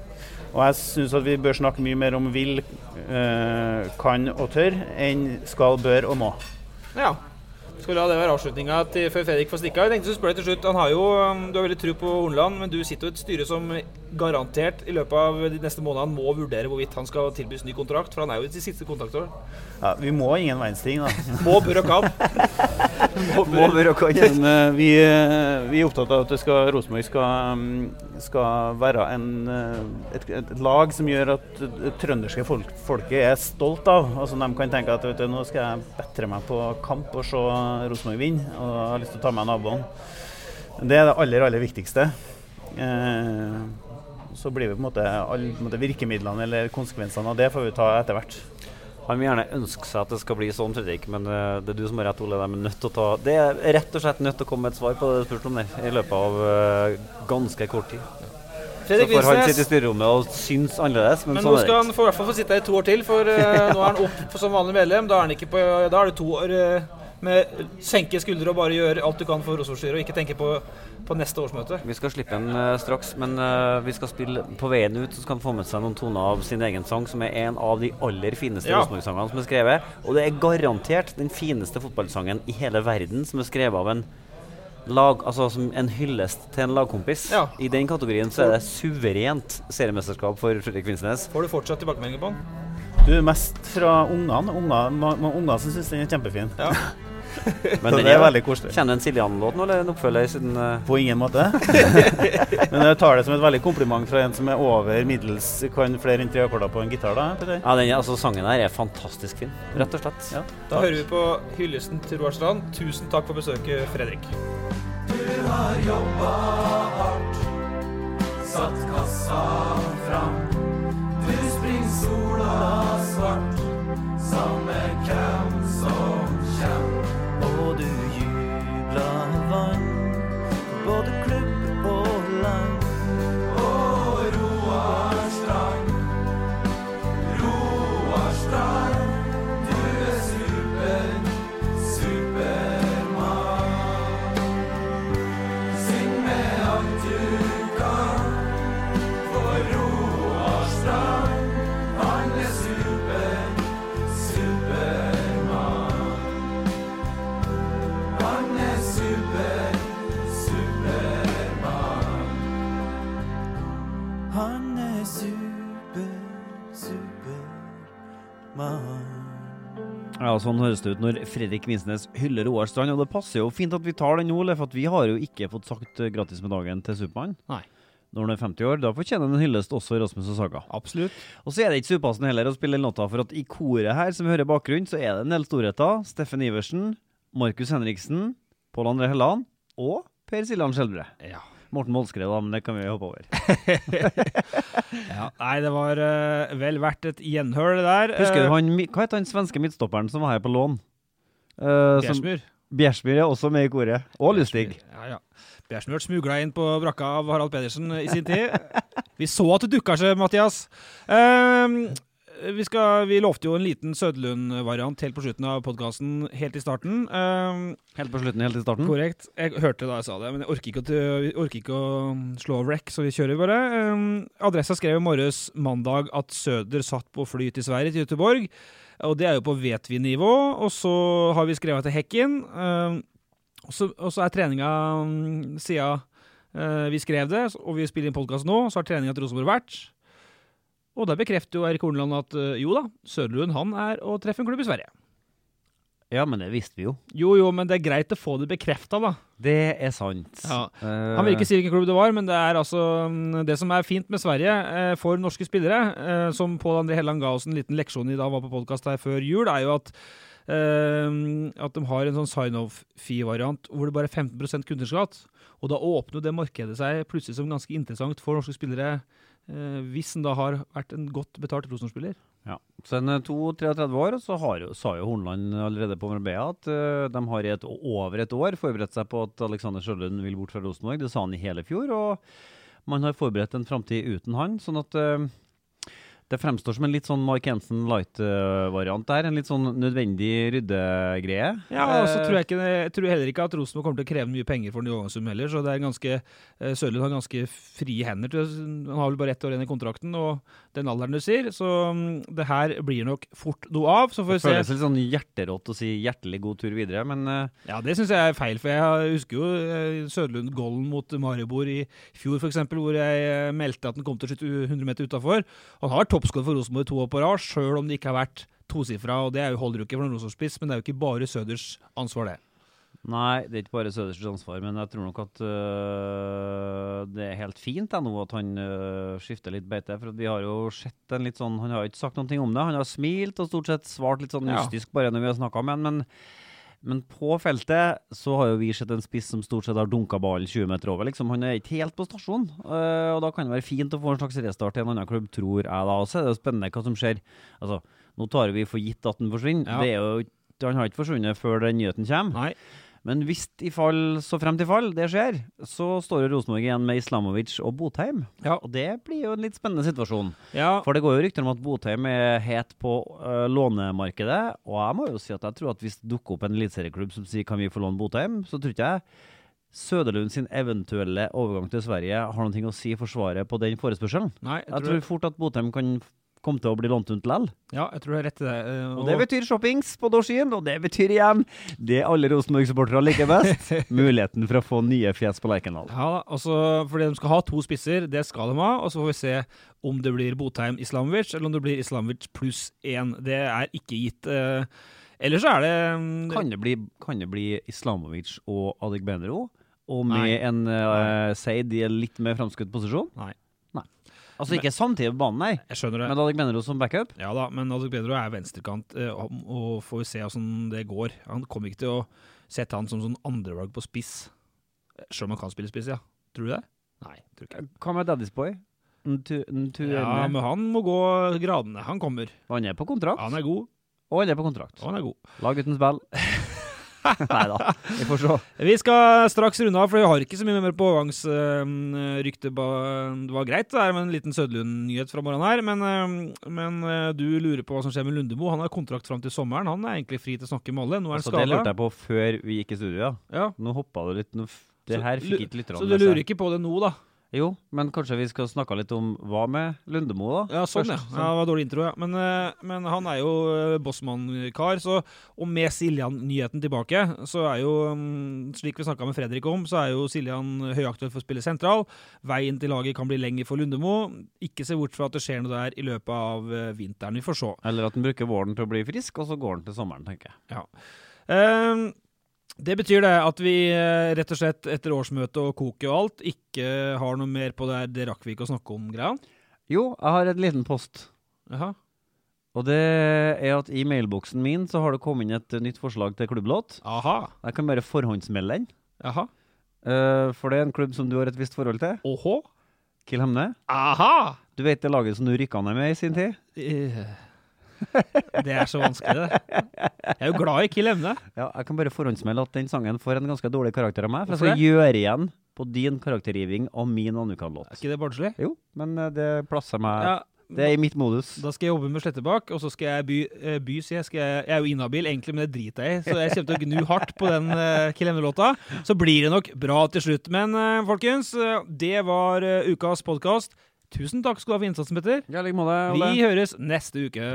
Og jeg syns at vi bør snakke mye mer om vil, eh, kan og tør, enn skal, bør og må. Ja. Skal la det være avslutninga før Fredrik får stikke av? Jeg tenkte å spørre til slutt, han har jo, um, Du har veldig tro på Hornland, men du sitter jo i et styre som garantert i løpet av de neste månedene må vurdere hvorvidt han skal tilbys ny kontrakt, for han er jo i sitt siste kontraktår. Ja, vi må ingen verdens ting, da. Må, bør og kan. Må, bør og kan. Men eh, vi, eh, vi er opptatt av at Rosenborg skal, mm, skal være en, eh, et, et lag som gjør at trønderske folk, folket er stolt av. Altså De kan tenke at vet du, nå skal jeg betre meg på kamp og se Rosenborg vinne, og jeg har lyst til å ta med naboene. Det er det aller, aller viktigste. Eh, så blir vi på en måte alle på en måte virkemidlene eller konsekvensene av det får vi ta etter hvert. Han vil gjerne ønske seg at det skal bli sånn, Fredrik, men eh, det er du som har rett, Ole. De er nødt til å ta Det er rett og slett nødt til å komme med et svar på det du spurte om der i løpet av uh, ganske kort tid. Fredrik så får han sitte i styrerommet og synes annerledes, men, Men sånn nå er skal han få, i hvert fall få sitte her i to år til, for eh, nå er han opp for som vanlig medlem. Da er, han ikke på, da er det to år eh, med senke skuldre og bare gjøre alt du kan for Rosenborg-styret, og ikke tenke på, på neste årsmøte. Vi skal slippe en eh, straks, men eh, vi skal spille på veien ut. Så skal han få med seg noen toner av sin egen sang, som er en av de aller fineste Ja. Rosenborg-sangene som er skrevet. Og det er garantert den fineste fotballsangen i hele verden som er skrevet av en lag, altså som en hyllest til en lagkompis. I den kategorien så er det suverent seriemesterskap for Fredrik Vinsnes. Får du fortsatt tilbakemeldinger på den? Du mest fra ungene. Unger, unger som syns den er kjempefin. Ja. Men Så det er veldig koselig. Kjenner du en Siljan-låt nå, eller en oppfølger siden uh... På ingen måte. Men jeg tar det som et veldig kompliment fra en som er over middels kan flere enn tre akkorder på en gitar. da, Petter. Ja, den, altså, sangen her er fantastisk fin, rett og slett. Ja, Da hører vi på hyllesten til Roar Strand. Tusen takk for besøket, Fredrik. Du har jobba hardt, satt kassa fram. Du springer sola svart, samme hvem sånn høres det ut når Fredrik Vinsnes hyller Roar Strand. Og det passer jo fint at vi tar den nå, for vi har jo ikke fått sagt gratis med dagen til Supermann. Når han er 50 år. Da fortjener han en hyllest også i Rasmus og Saga. Absolutt. Og så er det ikke så upassende heller å spille den låta, for at i koret her, som vi hører bakgrunnen, så er det en del storheter. Steffen Iversen, Markus Henriksen, Pål André Helland og Per Siljan Skjelbre. Ja. Morten Molskred, da, men det kan vi hoppe over. Ja, nei, det var uh, vel verdt et gjenhør, det der. Husker Eh, du han, hva heter han svenske midtstopperen som var her på lån? Uh, Bjersmyr. Bjersmyr er også med i koret. Og Lustig. Ja, ja. Bjersmyr smugla inn på brakka av Harald Pedersen i sin tid. Vi så at du dukka seg, Mathias. Ehm, vi, skal, vi lovte jo en liten Søderlund-variant helt på slutten av podkasten, helt i starten. Um, Helt på slutten, helt i starten? Korrekt. Jeg hørte da jeg sa det, men jeg orker ikke å, orker ikke å slå av rec, så vi kjører bare. Um, Adressa skrev i morges mandag at Søder satt på fly til Sverige, til Göteborg. Og det er jo på vet vi-nivå. Og så har vi skrevet til Hekken. Um, og, så, og så er treninga um, siden uh, vi skrev det, og vi spiller inn podkast nå, så har treninga til Rosenborg vært. Og da bekrefter jo Erik Horneland at uh, jo da, Søderlund han er å treffe en klubb i Sverige. Ja, men det visste vi jo. Jo jo, men det er greit å få det bekrefta, da. Det er sant. Ja. Eh, Han vil ikke si hvilken klubb det var, men det er altså mm, Det som er fint med Sverige eh, for norske spillere, eh, som Pål André Helland ga oss en liten leksjon i da han var på podkast her før jul, er jo at Uh, at de har en sånn sign-off-fee-variant hvor det bare er 15 kundeskatt. Og da åpner jo det markedet seg plutselig som ganske interessant for norske spillere, eh, hvis han da har vært en godt betalt Rosenborg-spiller. Ja. Så en 32-33 år, så har sa jo Hornland allerede på Marbella at uh, de har i et, over et år forberedt seg på at Alexander Sjølund vil bort fra Rosenborg. Det sa han i hele fjor, og man har forberedt en framtid uten han. sånn at eh, det fremstår som en litt sånn Mike Jensen light-variant der. En litt sånn nødvendig ryddegreie. Ja, og så Eh, tror jeg, ikke, jeg tror heller ikke at Rosenborg kommer til å kreve mye penger for den i overgangssum heller, så det er ganske eh, Sørlund har ganske frie hender. Han har vel bare ett år igjen i kontrakten, og den alderen du sier, så mm, det her blir nok fort noe av. Så får vi se. Det føles litt sånn hjerterått å si hjertelig god tur videre, men uh... Ja, det syns jeg er feil, for jeg husker jo Sødlund Gollen mot Maribor i fjor, f.eks., hvor jeg eh, meldte at han kom til å skyte 100 meter utafor. Han har vært toppskårer for Rosenborg to år på rad, sjøl om det ikke har vært tosifra. Og det er jo, holder jo ikke for en Rosenborg-spiss, men det er jo ikke bare Søders ansvar, det. Nei, det er ikke bare Søders ansvar, men jeg tror nok at øh, det er helt fint jeg, nå at han øh, skifter litt beite. For vi har jo sett en litt sånn Han har ikke sagt noe om det. Han har smilt og stort sett svart litt sånn Ja. mystisk bare når vi har snakka med han, men men på feltet så har jo vi sett en spiss som stort sett har dunka ballen 20 meter over. liksom. Han er ikke helt på stasjon. øh, og da kan det være fint å få en slags restart i en annen klubb, tror jeg da. Og så er det jo spennende hva som skjer. Altså, Nå tar vi for gitt at den forsvinner. Ja. Det er jo, han har ikke forsvunnet før den nyheten kommer. Nei. Men hvis i fall, så frem til fall det skjer, så står jo Rosenborg igjen med Islamovic og Botheim. Ja. Og det blir jo en litt spennende situasjon. Ja. For det går jo rykter om at Botheim er het på uh, lånemarkedet. Og jeg må jo si at jeg tror at hvis det dukker opp en eliteserieklubb som sier kan vi få låne Botheim, så tror ikke jeg Søderlund sin eventuelle overgang til Sverige har noe å si for svaret på den forespørselen. Nei, jeg jeg, tror- tror fort at Botheim kan komme til å bli lånt ut likevel. Ja, jeg tror du har rett i det. Og, Og det betyr shoppings på Dorskien, og det betyr igjen det alle Rosenborg-supportere liker best. Muligheten for å få nye fjes på Lerkendal. Ja, altså, fordi de skal ha to spisser, det skal de ha. Og så får vi se om det blir Botheim Islamovic, eller om det blir Islamovic pluss én. Det er ikke gitt. Eller Ellers så er det mm, Kan det bli, kan det bli Islamovic og Adegbenro? Og med Nei. en uh, Seid i en litt mer framskutt posisjon? Nei. Altså ikke samtidig på banen, nei. Jeg skjønner det. Men Adegbenro som backup? Ja da, men Adegbenro er venstrekant, eh, og og får vi se åssen det går. Han kommer ikke til å sette han som sånn andrevalg på spiss. Selv om han kan spille spiss, ja. Tror du det? Nei, tror ikke. Hva med Daddy's Boy? Ntu, ntu, Ja, men han må gå gradene. Han kommer. Han er på kontrakt. Han er god. Og han er på kontrakt. Og han er god. Lag uten spille. nei da, vi får se. Vi skal straks runde av, for vi har ikke så mye mer på overgangsrykte. det var greit det er med en liten Sødlund-nyhet fra morgenen her, men, eh, men eh, du lurer på hva som skjer med Lundemo. Han har kontrakt fram til sommeren. Han er egentlig fri til å snakke med alle. Nå er han Altså, det skada. lurte jeg på før vi gikk i studio, ja. Nå hoppa du litt. Nå det her fikk ikke lytterne Så du lurer ikke på det nå, da? Jo, men kanskje vi skal snakke litt om hva med Lundemo, da? Ja, sånn, ja. først, ja. Det var dårlig intro, ja. Men, eh, men han er jo eh, bossmann-kar, så Og med Siljan-nyheten tilbake, så er jo mm, Slik vi snakka med Fredrik om, så er jo Siljan høyaktuell for å spille sentral. Veien til laget kan bli lengre for Lundemo. Ikke se bort fra at det skjer noe der i løpet av eh, vinteren. Vi får se. Eller at han bruker våren til å bli frisk, og så går han til sommeren, tenker jeg. Ja. Ehm, det betyr det at vi eh, rett og slett etter årsmøte og koket og alt ikke har noe mer på det her Det rakk vi ikke å snakke om, greia? Jo, jeg har en liten post. Jaha. Og det er at i mailboksen min så har det kommet inn et nytt forslag til klubblåt. Aha. Jeg kan bare forhåndsmelde den. Jaha. Eh, for det er en klubb som du har et visst forhold til. Åhå. Kill Hemne. Aha! Du vet det laget som du rykka ned med i sin tid? Eh, Det er så vanskelig, det. Jeg er jo glad i Kill Emne. Ja, jeg kan bare forhåndsmelde at den sangen får en ganske dårlig karakter av meg. For jeg skal gjøre igjen på din karaktergiving av min Annukan-låt. Er ikke det barnslig? Jo, men eh, det plasser meg Ja, Det er i mitt modus. Da skal jeg jobbe med Slettebakk, og så skal jeg by, eh, by sier jeg. Skal jeg, er jo inhabil, egentlig, men det driter jeg i. Så jeg kommer til å gnu hardt på den uh, Kill Emne-låta. Så blir det nok bra til slutt. Men uh, folkens, eh, det var uh, ukas podkast. Tusen takk skal du ha for innsatsen, Petter. Ja, like måte, Ole. Vi høres neste uke.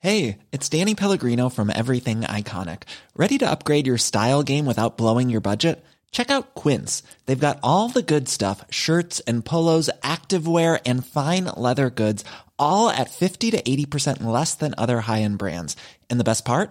Hey, it's Danny Pellegrino from Everything Iconic. Ready to upgrade your style game without blowing your budget? Check out Quince. They've got all the good stuff shirts and polos, activewear, and fine leather goods, all at 50 to 80% less than other high end brands. And the best part?